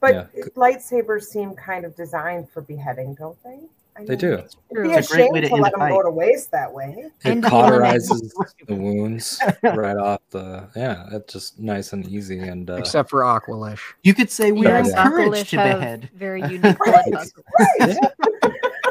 But Yeah. lightsabers seem kind of designed for beheading, don't they? I They mean, do. It'd be a It's a great shame way to to end let a them go to waste that way. It And cauterizes the wounds right off the. Yeah, it's just nice and easy. And uh, except for Aqualish. You could say we Yeah, are yeah. encouraged to Aqualish have behead. Very unique blood Right, vessels. right.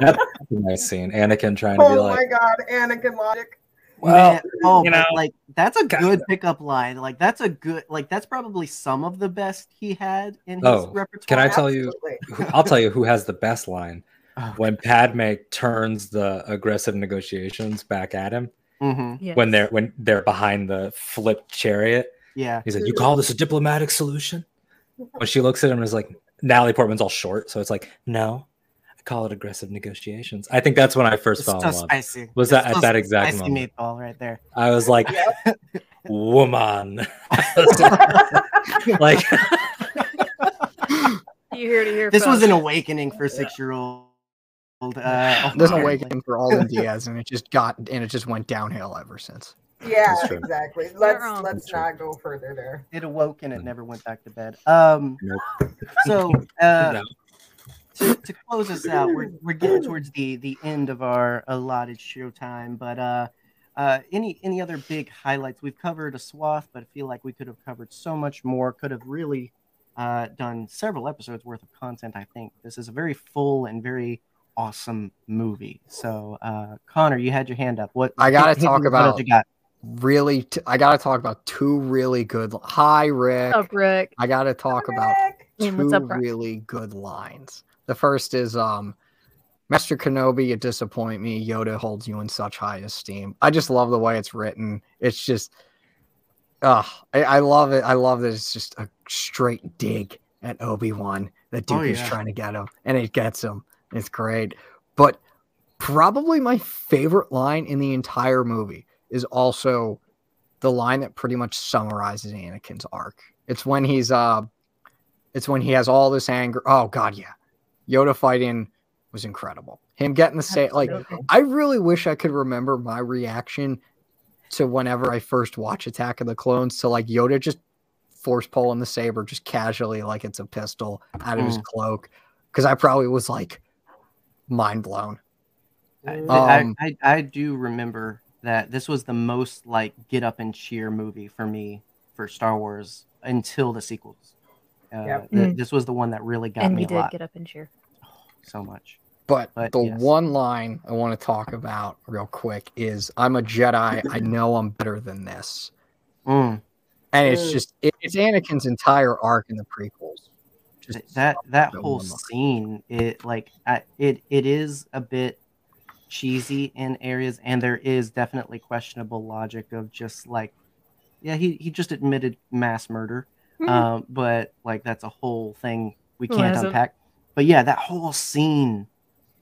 that's a nice scene. Anakin trying to be like, Oh like, my god, Anakin logic. Well, Man, oh, you know, like that's a God. good pickup line. Like that's a good, like that's probably some of the best he had in his Oh, repertoire. can I tell you- Absolutely. who- I'll tell you who has the best line Oh, when Padme turns the aggressive negotiations back at him hmm Yes. when they're when they're behind the flipped chariot. Yeah. He's like, "You call this a diplomatic solution?" When she looks at him and is like, Natalie Portman's all short, so it's like, "No, I call it aggressive negotiations." I think that's when I first It's fell so in love. spicy. Was It's that at that exact spicy moment? meatball right there? I was like, "Woman," like, You hear to hear. This was an awakening for six year old. Uh, This Omar. awakening for all Alden Diaz, and it just got and it just went downhill ever since. yeah, exactly. Let's wrong. let's not go further there. It awoke and it never went back to bed. Um. Nope. So uh, No. To, to close us out, we're, we're getting towards the the end of our allotted show time. But uh, uh, any any other big highlights? We've covered a swath, but I feel like we could have covered so much more. Could have really uh, done several episodes worth of content. I think this is a very full and very awesome movie. So, uh, Connor, you had your hand up. What I gotta hit me talk with what about- you got. Really, t- I got to talk about two really good. Hi, Rick. What's up, Rick? I got to talk about two up, really good lines. The first is um Master Kenobi, you disappoint me. Yoda holds you in such high esteem. I just love the way it's written. It's just uh I, I love it. I love that it's just a straight dig at Obi-Wan that Dooku Oh, is trying to get him. And it gets him. It's great. But probably my favorite line in the entire movie is also the line that pretty much summarizes Anakin's arc. It's when he's uh it's when he has all this anger. Oh god, yeah. Yoda fighting was incredible. Him getting the say like I really wish I could remember my reaction to whenever I first watch Attack of the Clones to like Yoda just force pulling the saber just casually like it's a pistol out of his cloak because I probably was like mind blown. I, Um, I, I, I do remember that this was the most like get up and cheer movie for me for Star Wars until the sequels. Uh, Yep. th- Mm. This was the one that really got and me we a did lot, get up and cheer. So much. But, But the yes. one line I want to talk about real quick is I'm a Jedi. I know I'm better than this. Mm. And it's just it, it's Anakin's entire arc in the prequels. Just Th- that that whole scene, it like I, it it is a bit cheesy in areas, and there is definitely questionable logic of just like, yeah, he he just admitted mass murder, Mhm. um, but like that's a whole thing we Who can't hasn't? unpack. But yeah, that whole scene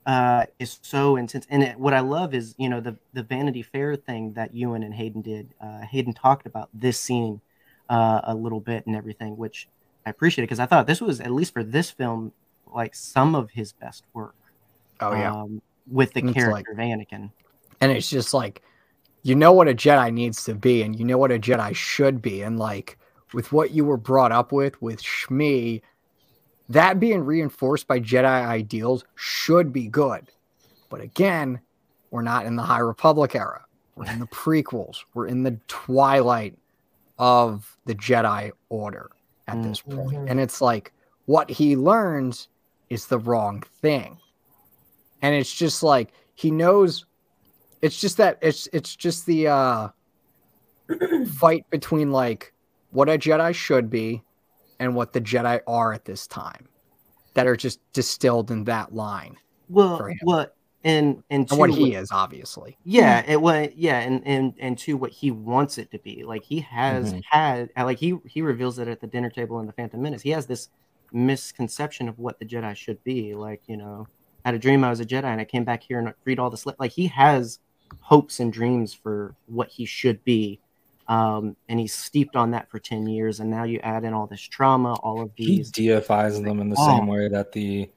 uh, is so intense, and it, what I love is you know the the Vanity Fair thing that Ewan and Hayden did. Uh, Hayden talked about this scene uh, a little bit and everything, which I appreciate it because I thought this was at least for this film like some of his best work. oh yeah. um, with the it's character like- of Anakin. and it's just like you know what a jedi needs to be and you know what a jedi should be and like with what you were brought up with with shmi that being reinforced by jedi ideals should be good but again We're not in the High Republic era. We're in the prequels. We're in the twilight of the Jedi Order at this point. Mhm. And it's like what he learns is the wrong thing. And it's just like he knows it's just that it's it's just the uh fight between like what a Jedi should be and what the Jedi are at this time that are just distilled in that line Well, what and and, and what he is obviously Yeah, it was yeah, and and and to what he wants it to be. Like he has Mhm. had uh, like he he reveals it at the dinner table in the Phantom Menace. He has this misconception of what the Jedi should be. Like, you know, I had a dream I was a Jedi and I came back here and read all this. like he has hopes and dreams for what he should be. Um, and he's steeped on that for 10 years, and now you add in all this trauma, all of these He these deifies them in the Oh. same way that the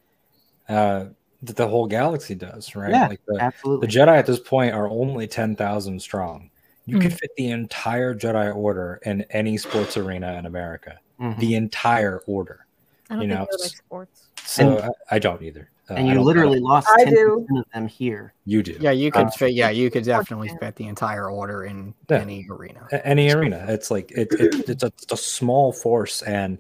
uh that the whole galaxy does, right? Yeah, like the, the Jedi at this point are only ten thousand strong. You could fit the entire Jedi Order in any sports arena in America. Mhm. The entire order. I don't you think know, like sports. So I, I don't either. Uh, and you don't- literally lost I 10% do. of them here. you do. yeah you could Uh, fit yeah you could definitely fan. fit the entire order in Yeah. any arena A- any arena. It's like it, it it's, a, it's a small force, and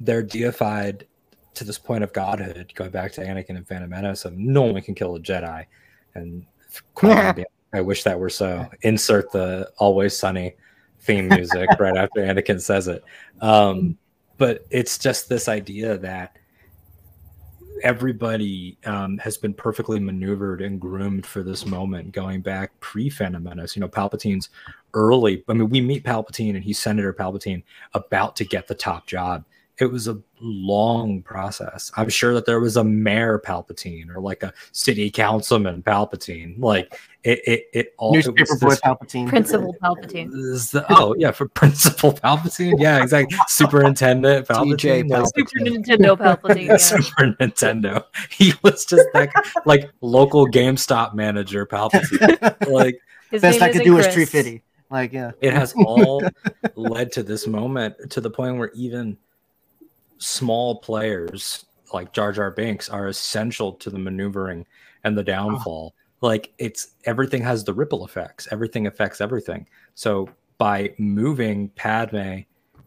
they're deified to this point of godhood. Going back to Anakin and Phantom Menace, of no one can kill a Jedi, and Qui-Gon I wish that were so. Insert the Always Sunny theme music right after Anakin says it. Um, but it's just this idea that everybody um, has been perfectly maneuvered and groomed for this moment going back pre Phantom Menace. You know, Palpatine's early. I mean, we meet Palpatine and he's Senator Palpatine about to get the top job. It was a long process. I'm sure that there was a mayor Palpatine or like a city councilman Palpatine. Like it, it, it all. Newspaper was boy this- Palpatine. Principal Palpatine. is the- oh yeah, for Principal Palpatine. Yeah, exactly. Superintendent Palpatine. like- Super Nintendo Palpatine. Yeah. Super Nintendo. He was just like like local GameStop manager Palpatine. Like His Best name I could isn't do is Chris. Tree Fitty. Like, yeah. it has all led to this moment to the point where even small players like Jar Jar Binks are essential to the maneuvering and the ah. downfall. Like it's everything has the ripple effects. Everything affects everything. So by moving Padme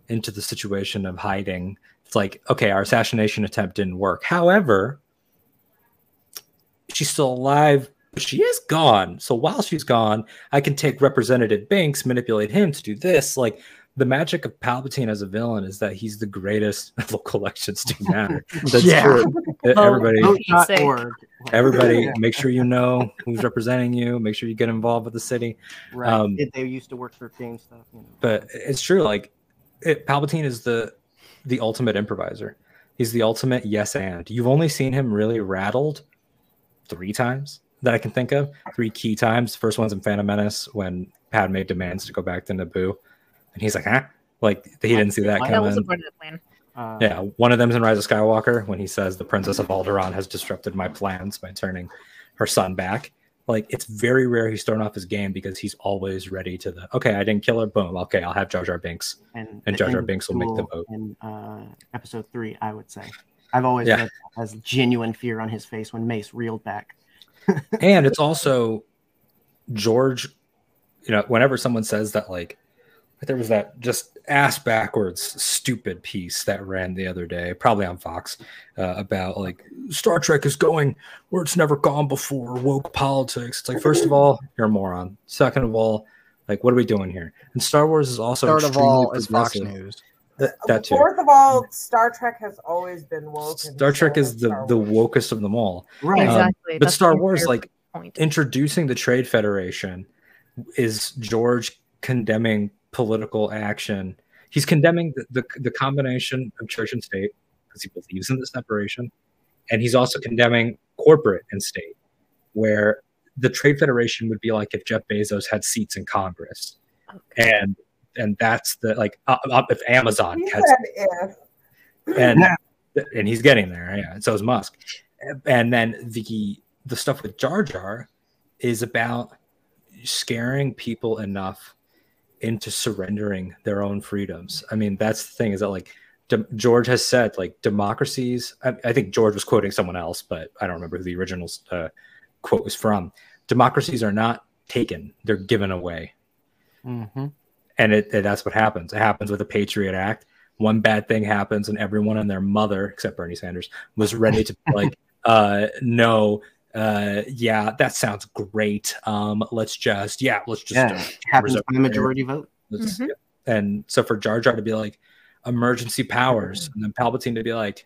into the situation of hiding, it's like okay, our assassination attempt didn't work. However, she's still alive. but She is gone. So while she's gone, I can take Representative Binks, manipulate him to do this. Like the magic of Palpatine as a villain is that he's the greatest. Local elections do matter. That's Yeah. true. Everybody, Vote. Pete's sake. Vote.org. everybody, Yeah, make sure you know who's representing you. Make sure you get involved with the city. right. um, Did they used to work for GameStop? You know. But it's true. Like it, Palpatine is the the ultimate improviser. He's the ultimate yes and. You've only seen him really rattled three times that I can think of. Three key times. First one's in Phantom Menace when Padme demands to go back to Naboo, and he's like, "Huh." Like he didn't see that That That coming. wasn't part of the plan. Uh, Yeah, one of them's in Rise of Skywalker when he says the Princess of Alderaan has disrupted my plans by turning her son back. Like it's very rare he's thrown off his game because he's always ready to the okay, I didn't kill her, boom, okay, I'll have Jar Jar Binks. And, And Jar Jar Binks will make the vote. In uh, episode three, I would say. I've always Yeah. read that as genuine fear on his face when Mace reeled back. and it's also George, you know, whenever someone says that, like, there was that just ass backwards stupid piece that ran the other day, probably on Fox, uh, about like Star Trek is going where it's never gone before, woke politics. It's like, first of all, you're a moron. Second of all, like, what are we doing here? And Star Wars is also third of all is fox news That, that too. Fourth of all, Star Trek has always been woke. Star Trek is the Star the wokest of them all. Right. Um, Exactly. but That's Star Wars, like, point. introducing the Trade Federation is George condemning political action. He's condemning the, the, the combination of church and state because he believes in the separation. And he's also condemning corporate and state, where the Trade Federation would be like if Jeff Bezos had seats in Congress. And and that's the like uh, uh, if Amazon He had said if. and and he's getting there. Yeah, and so is Musk. And then the the stuff with Jar Jar is about scaring people enough into surrendering their own freedoms. I mean, that's the thing is that like De- George has said like democracies. I, I think George was quoting someone else, but I don't remember who the original uh, quote was from. democracies are not taken; they're given away, hmm and it, it that's what happens. It happens with the Patriot Act. One bad thing happens, and everyone and their mother, except Bernie Sanders, was ready to be like, uh, no, uh, yeah, that sounds great. Um, let's just, yeah, let's just Yeah, uh, happens by majority vote. Let's- Mhm. And so for Jar Jar to be like emergency powers, and then Palpatine to be like,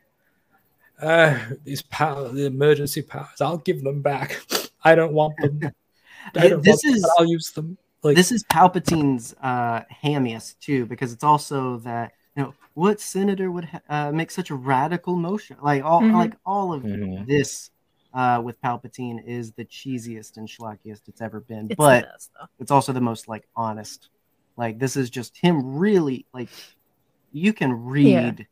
uh, these power, the emergency powers, I'll give them back. I don't want them. I don't This want is- but I'll use them. Like this is Palpatine's uh, hammiest too, because it's also that you know what senator would ha- uh, make such a radical motion, like all Mhm. like all of Mhm. this uh, with Palpatine is the cheesiest and schlockiest it's ever been, It's but best it's also the most like honest. Like this is just him really like you can read,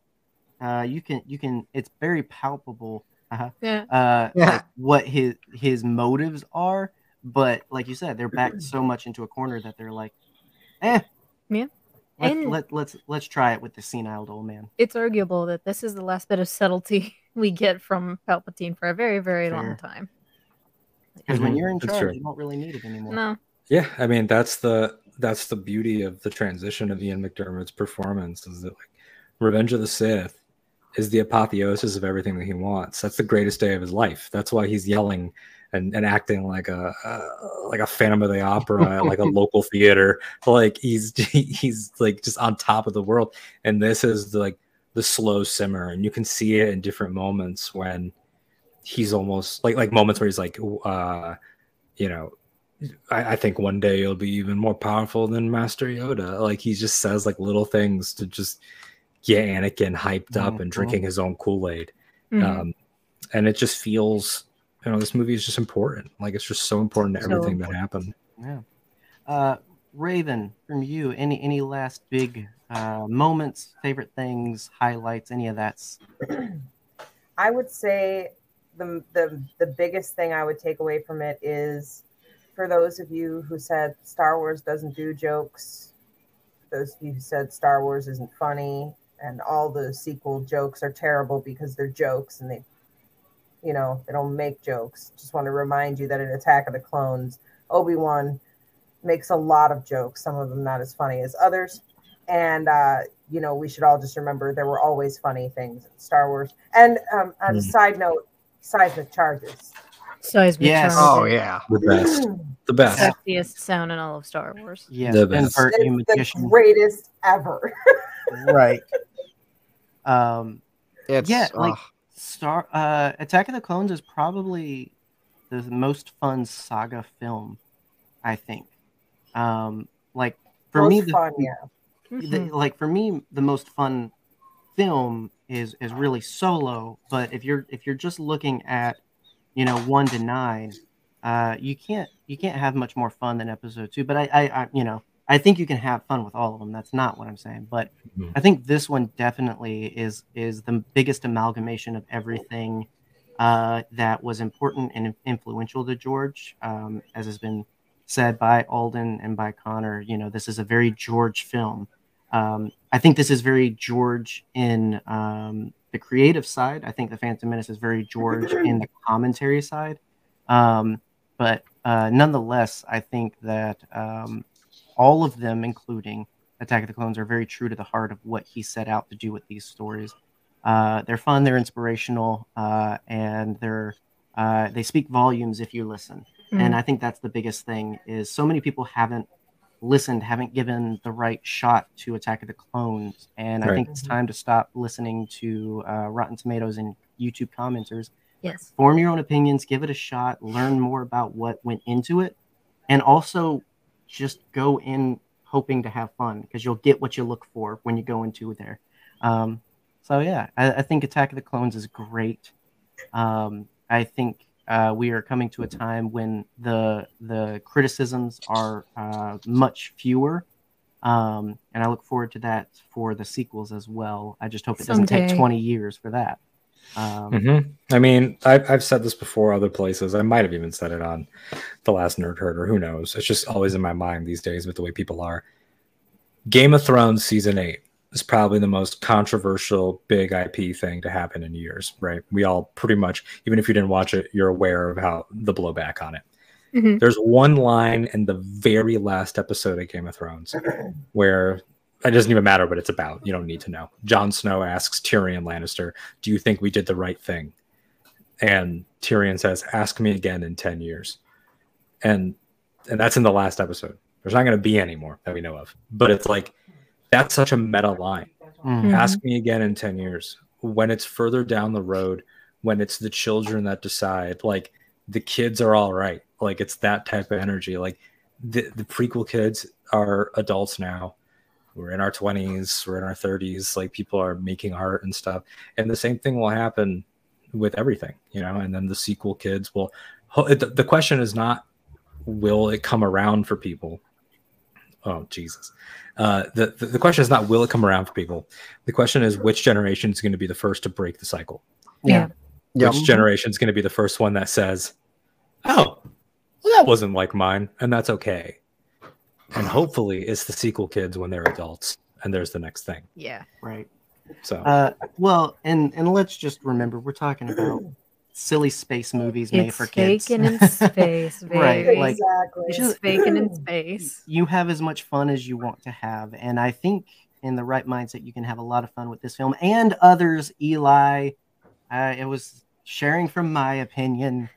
uh, you can you can it's very palpable. Uh-huh Yeah. uh Yeah. like what his his motives are but like you said they're backed so much into a corner that they're like eh Yeah. let, And- let, let's let's try it with the senile old man It's arguable that this is the last bit of subtlety we get from Palpatine for a very, very long time. because when Mhm, you're in charge you don't really need it anymore No. Yeah, I mean that's the that's the beauty of the transition of Ian McDiarmid's performance is that like Revenge of the Sith is the apotheosis of everything that he wants. That's the greatest day of his life. That's why he's yelling and, and acting like a uh, like a Phantom of the Opera like a local theater. Like he's he's like just on top of the world. And this is the, like the slow simmer, and you can see it in different moments when he's almost like like moments where he's like uh you know I, I think one day you'll be even more powerful than Master Yoda. Like he just says like little things to just get Anakin hyped up and Mhm. drinking his own Kool Aid. Mhm. Um, and it just feels, you know, this movie is just important. Like it's just so important to So everything that happened. yeah uh raven from you any any last big uh moments favorite things highlights any of that? I would say the, the the biggest thing I would take away from it is for those of you who said Star Wars doesn't do jokes, those of you who said Star Wars isn't funny, and all the sequel jokes are terrible because they're jokes and they, you know, they don't make jokes. Just want to remind you that in Attack of the Clones, Obi Wan makes a lot of jokes. Some of them not as funny as others, and uh, you know we should all just remember there were always funny things in Star Wars. And um, on a Mm. side note, seismic charges. Seismic Yes. charge Oh yeah. The best. The best. Sexiest sound in all of Star Wars. yeah The best. Burtt, you the greatest ever. right um It's Yeah, like- Star uh Attack of the Clones is probably the most fun saga film, I think. Um like for Most me the, fun, yeah. the- Mhm. like for me the most fun film is is really solo, but if you're if you're just looking at you know 1 to 9, uh you can't you can't have much more fun than episode 2, but I I, I you know, I think you can have fun with all of them. That's not what I'm saying, but Mhm. I think this one definitely is is the biggest amalgamation of everything uh, that was important and influential to George, um, as has been said by Alden and by Connor. You know, this is a very George film. Um, I think this is very George in um, the creative side. I think the Phantom Menace is very George in the commentary side. Um, but uh, nonetheless, I think that um, all of them, including Attack of the Clones, are very true to the heart of what he set out to do with these stories. Uh, they're fun, they're inspirational, uh, and they're uh, they speak volumes if you listen. And Mm. I think that's the biggest thing is so many people haven't listened, haven't given the right shot to Attack of the Clones, and I Right. think it's time to stop listening to uh, Rotten Tomatoes and YouTube commenters Yes. form your own opinions, give it a shot, learn more about what went into it, and also just go in hoping to have fun because you'll get what you look for when you go into there. Um, so yeah, I, I think Attack of the Clones is great. Um, I think uh, we are coming to a time when the the criticisms are uh, much fewer. Um, and I look forward to that for the sequels as well. I just hope it doesn't take 20 years for that. Um, Mhm. I mean, I've, I've said this before other places. I might have even said it on the last Nerd Herd or who knows. It's just always in my mind these days with the way people are. Game of Thrones season eight is probably the most controversial big IP thing to happen in years, right? We all pretty much, even if you didn't watch it, you're aware of how the blowback on it. Mhm. There's one line in the very last episode of Game of Thrones where it doesn't even matter what it's about. You don't need to know. Jon Snow asks Tyrion Lannister, "Do you think we did the right thing?" And Tyrion says, "Ask me again in 10 years." And and that's in the last episode. There's not going to be any more that we know of. But it's like that's such a meta line. Mm. Mhm. Ask me again in 10 years. When it's further down the road, when it's the children that decide, like the kids are all right. Like it's that type of energy. Like the, the prequel kids are adults now. We're in our 20s, we're in our 30s. Like people are making art and stuff. And the same thing will happen with everything, you know. And then the sequel kids will. The, the question is not will it come around for people? Oh, Jesus. Uh, the, the, the question is not will it come around for people? The question is which generation is going to be the first to break the cycle? Yeah. Yep. Which generation is going to be the first one that says, oh, well, that wasn't like mine, and that's okay. And hopefully it's the sequel kids when they're adults, and there's the next thing. Yeah. Right. So Uh, well, and and let's just remember we're talking about silly space movies made for kids. faking in space, baby. Right, like- exactly. It's it's just- faking in space. you have as much fun as you want to have, and I think in the right mindset you can have a lot of fun with this film and others. Eli, uh, it was sharing from my opinion,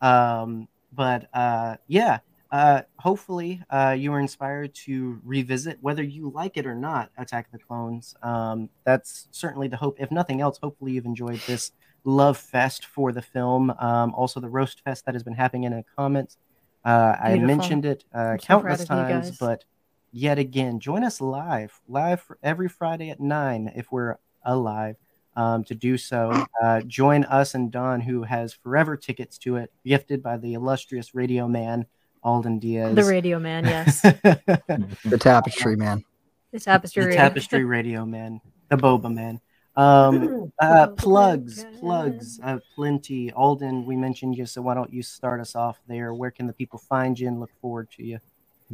um, but uh, yeah. Uh, hopefully, uh, you were inspired to revisit, whether you like it or not, Attack of the Clones. Um, that's certainly the hope. If nothing else, hopefully you've enjoyed this love fest for the film. Um, also, the roast fest that has been happening in the comments. Uh, I mentioned it uh, I'm so countless proud of you times, but yet again, join us live, live for every Friday at nine if we're alive. Um, to do so, uh, join us and Don, who has forever tickets to it, gifted by the illustrious radio man Alden Diaz. The radio man, yes. The tapestry man. The tapestry. the tapestry radio man, the boba man. Um, uh, plugs, man. plugs, uh, plenty. Alden, we mentioned you, so why don't you start us off there? Where can the people find you and look forward to you?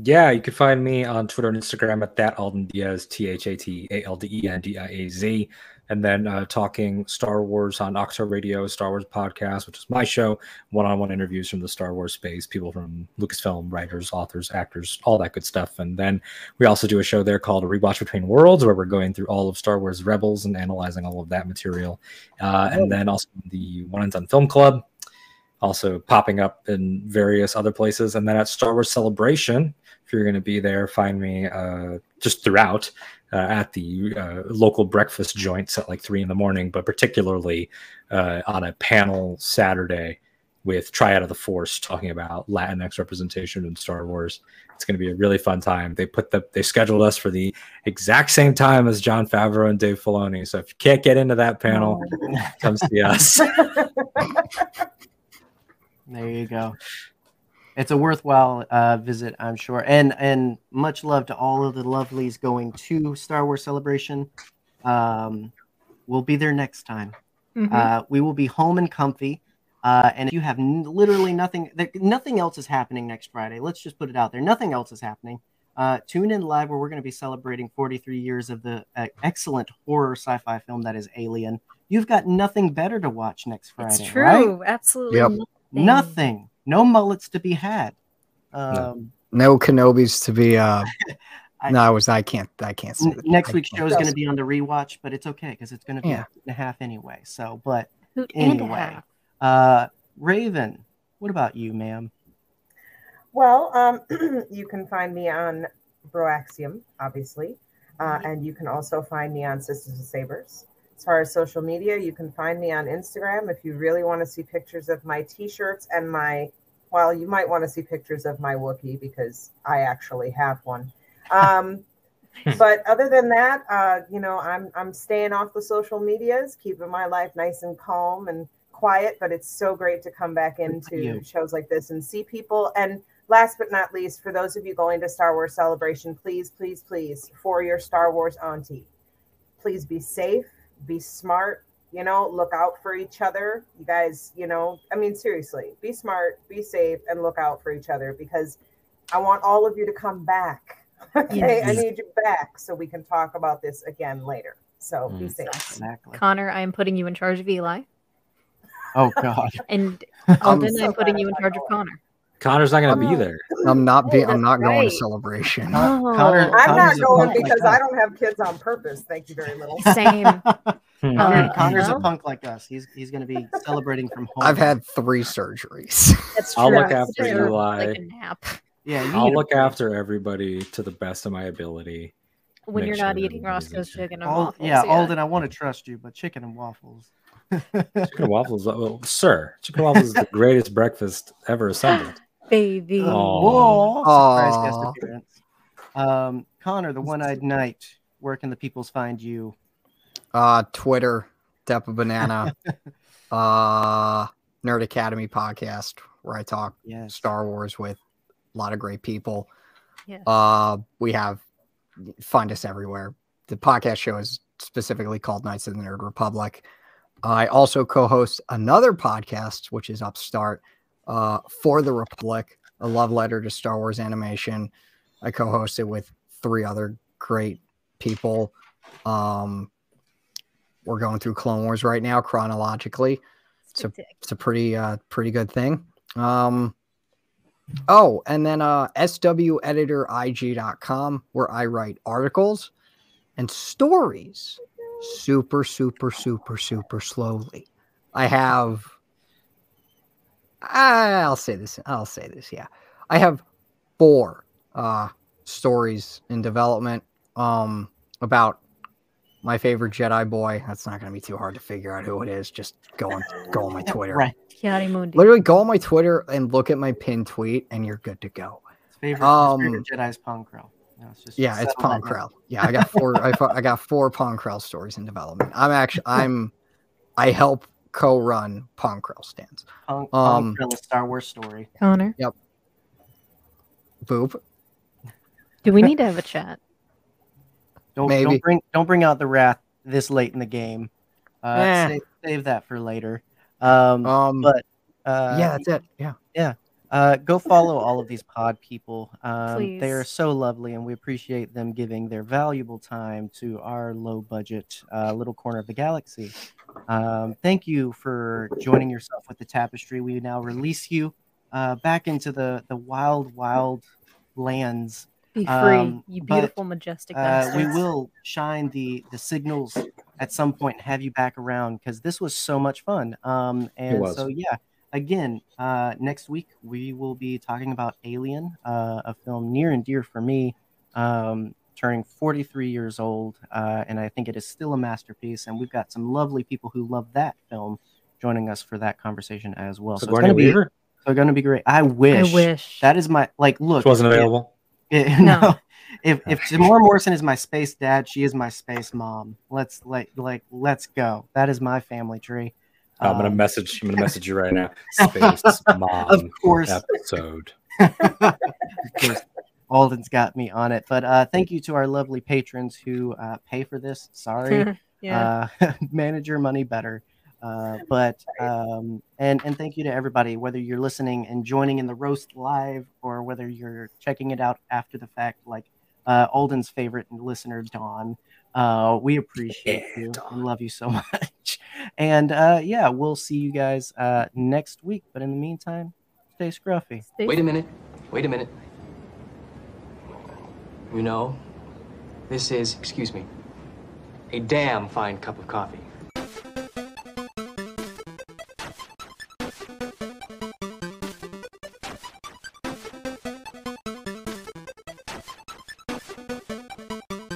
yeah, you can find me on Twitter and Instagram at that Alden Diaz, T H A T A L D E N D I A Z. And then uh, talking Star Wars on Octo Radio, Star Wars podcast, which is my show, one on one interviews from the Star Wars space, people from Lucasfilm, writers, authors, actors, all that good stuff. And then we also do a show there called A Rewatch Between Worlds, where we're going through all of Star Wars Rebels and analyzing all of that material. Uh, and then also the One and Done Film Club, also popping up in various other places. And then at Star Wars Celebration, if you're going to be there, find me uh, just throughout uh, at the uh, local breakfast joints at like three in the morning, but particularly uh, on a panel Saturday with Triad of the Force talking about Latinx representation in Star Wars. It's going to be a really fun time. They put the they scheduled us for the exact same time as Jon Favreau and Dave Filoni. So if you can't get into that panel, come see us. There you go. It's a worthwhile uh, visit, I'm sure, and and much love to all of the lovelies going to Star Wars Celebration. Um, we'll be there next time. Mhm. Uh, we will be home and comfy. Uh, and if you have n- literally nothing, there, nothing else is happening next Friday. Let's just put it out there. Nothing else is happening. Uh, tune in live where we're going to be celebrating 43 years of the uh, excellent horror sci-fi film that is Alien. You've got nothing better to watch next Friday. it's true. right? Absolutely Yep. nothing. Nothing. No mullets to be had. Um, No Kenobis to be. Uh, I- no, I was. I can't. I can't say n- next I week's show is going to be on the rewatch, but it's okay because it's going to be Yeah. a hoot and a half anyway. So, but Hoot anyway, uh, Raven, what about you, ma'am? Well, um, you can find me on Broaxium, obviously, uh, and you can also find me on Sisters of Sabers. As far as social media, you can find me on Instagram if you really want to see pictures of my T-shirts and my. Well, you might want to see pictures of my Wookiee because I actually have one. Um, but other than that, uh, you know, I'm I'm staying off the social medias, keeping my life nice and calm and quiet. But it's so great to come back into shows like this and see people. And last but not least, for those of you going to Star Wars Celebration, please, please, please, for your Star Wars auntie, please be safe, be smart. You know, look out for each other. You guys, you know, I mean, seriously, be smart, be safe, and look out for each other because I want all of you to come back. Okay, I need you back so we can talk about this again later. So be Mm. safe. Exactly. Connor, I am putting you in charge of Eli, Oh God. and Alden, so I'm putting you in charge of. Connor. Connor's not gonna be there. I'm not being. Oh, I'm not that's going to celebration. Oh. Connor- I'm not Connor's a going because. I don't have kids on purpose. Thank you very little. Same. Hmm. Connor, Uh, Connor's a punk like us. He's he's going to be celebrating from home. I've had three surgeries. That's I'll look after true. Eli. Like a nap. Yeah, you I'll look break. after everybody to the best of my ability. When Make you're not that eating everybody's Roscoe's okay. chicken and Al- waffles. yeah, Alden, I want to trust you, but chicken and waffles. Chicken and waffles, oh, sir. Chicken and waffles is the greatest breakfast ever assembled. Baby. Oh. Whoa! Surprise guest appearance. Um, Connor, the one-eyed knight. Where can the peoples find you? Uh, Twitter, Depa Banana, uh, Nerd Academy podcast, where I talk Yes. Star Wars with a lot of great people. Yes. Uh, we have find us everywhere. The podcast show is specifically called Knights of the Nerd Republic. I also co-host another podcast, which is Upstart, uh, for the Republic, a love letter to Star Wars animation. I co-host it with three other great people. Um, we're going through Clone Wars right now chronologically. So- it's a pretty uh pretty good thing. Um oh and then uh sweditorig.com where i write articles and stories super super super super slowly. I have i'll say this i'll say this yeah. I have four uh stories in development um about my favorite Jedi boy. That's not going to be too hard to figure out who it is. Just go on, go on my Twitter. Right. Literally, go on my Twitter and look at my pinned tweet, and you're good to go. His favorite, Um, his favorite Jedi's Pong Krell. No, it's just Yeah, it's settle that. Pong Krell. Yeah, I got four. I, fo- I got four Pong Krell stories in development. I'm actually, I'm, I help co-run Pong Krell stands. Pon- Um, Pong Krell, a Star Wars story. Connor. Yep. Boop. Do we need to have a chat? Don't Maybe. don't bring don't bring out the wrath this late in the game. Uh, Eh. save, save that for later. Um, Um, but uh, yeah, that's it. Yeah. uh, go follow all of these pod people. Um, they are so lovely, and we appreciate them giving their valuable time to our low budget uh, little corner of the galaxy. Um, thank you for joining yourself with the tapestry. We now release you uh, back into the the wild, wild lands Be free, Um, you but, beautiful, majestic uh, we will shine the the signals at some point and have you back around because this was so much fun um and was. so yeah again uh next week we will be talking about alien uh, a film near and dear for me um turning 43 years old uh and i think it is still a masterpiece and we've got some lovely people who love that film joining us for that conversation as well so, it's gonna be so gonna be great i wish. I wish wish. that is my like look Which wasn't if- available. It- No. no. If if Temuera Morrison is my space dad, she is my space mom. Let's like like let's go. That is my family tree. I'm gonna Um, message. I'm gonna message you right now. Space mom. Of course, episode. of course, Alden's got me on it. But uh, thank you to our lovely patrons who uh, pay for this. Sorry, yeah. uh, manage your money better. Uh, but um, and and thank you to everybody, whether you're listening and joining in the roast live or whether you're checking it out after the fact, like uh, Alden's favorite listener Dawn. Uh, we appreciate Yeah, you Dawn. and love you so much. And uh, yeah, we'll see you guys uh, next week. But in the meantime, stay scruffy. Stay Wait a minute. Wait a minute. You know, this is, excuse me, a damn fine cup of coffee.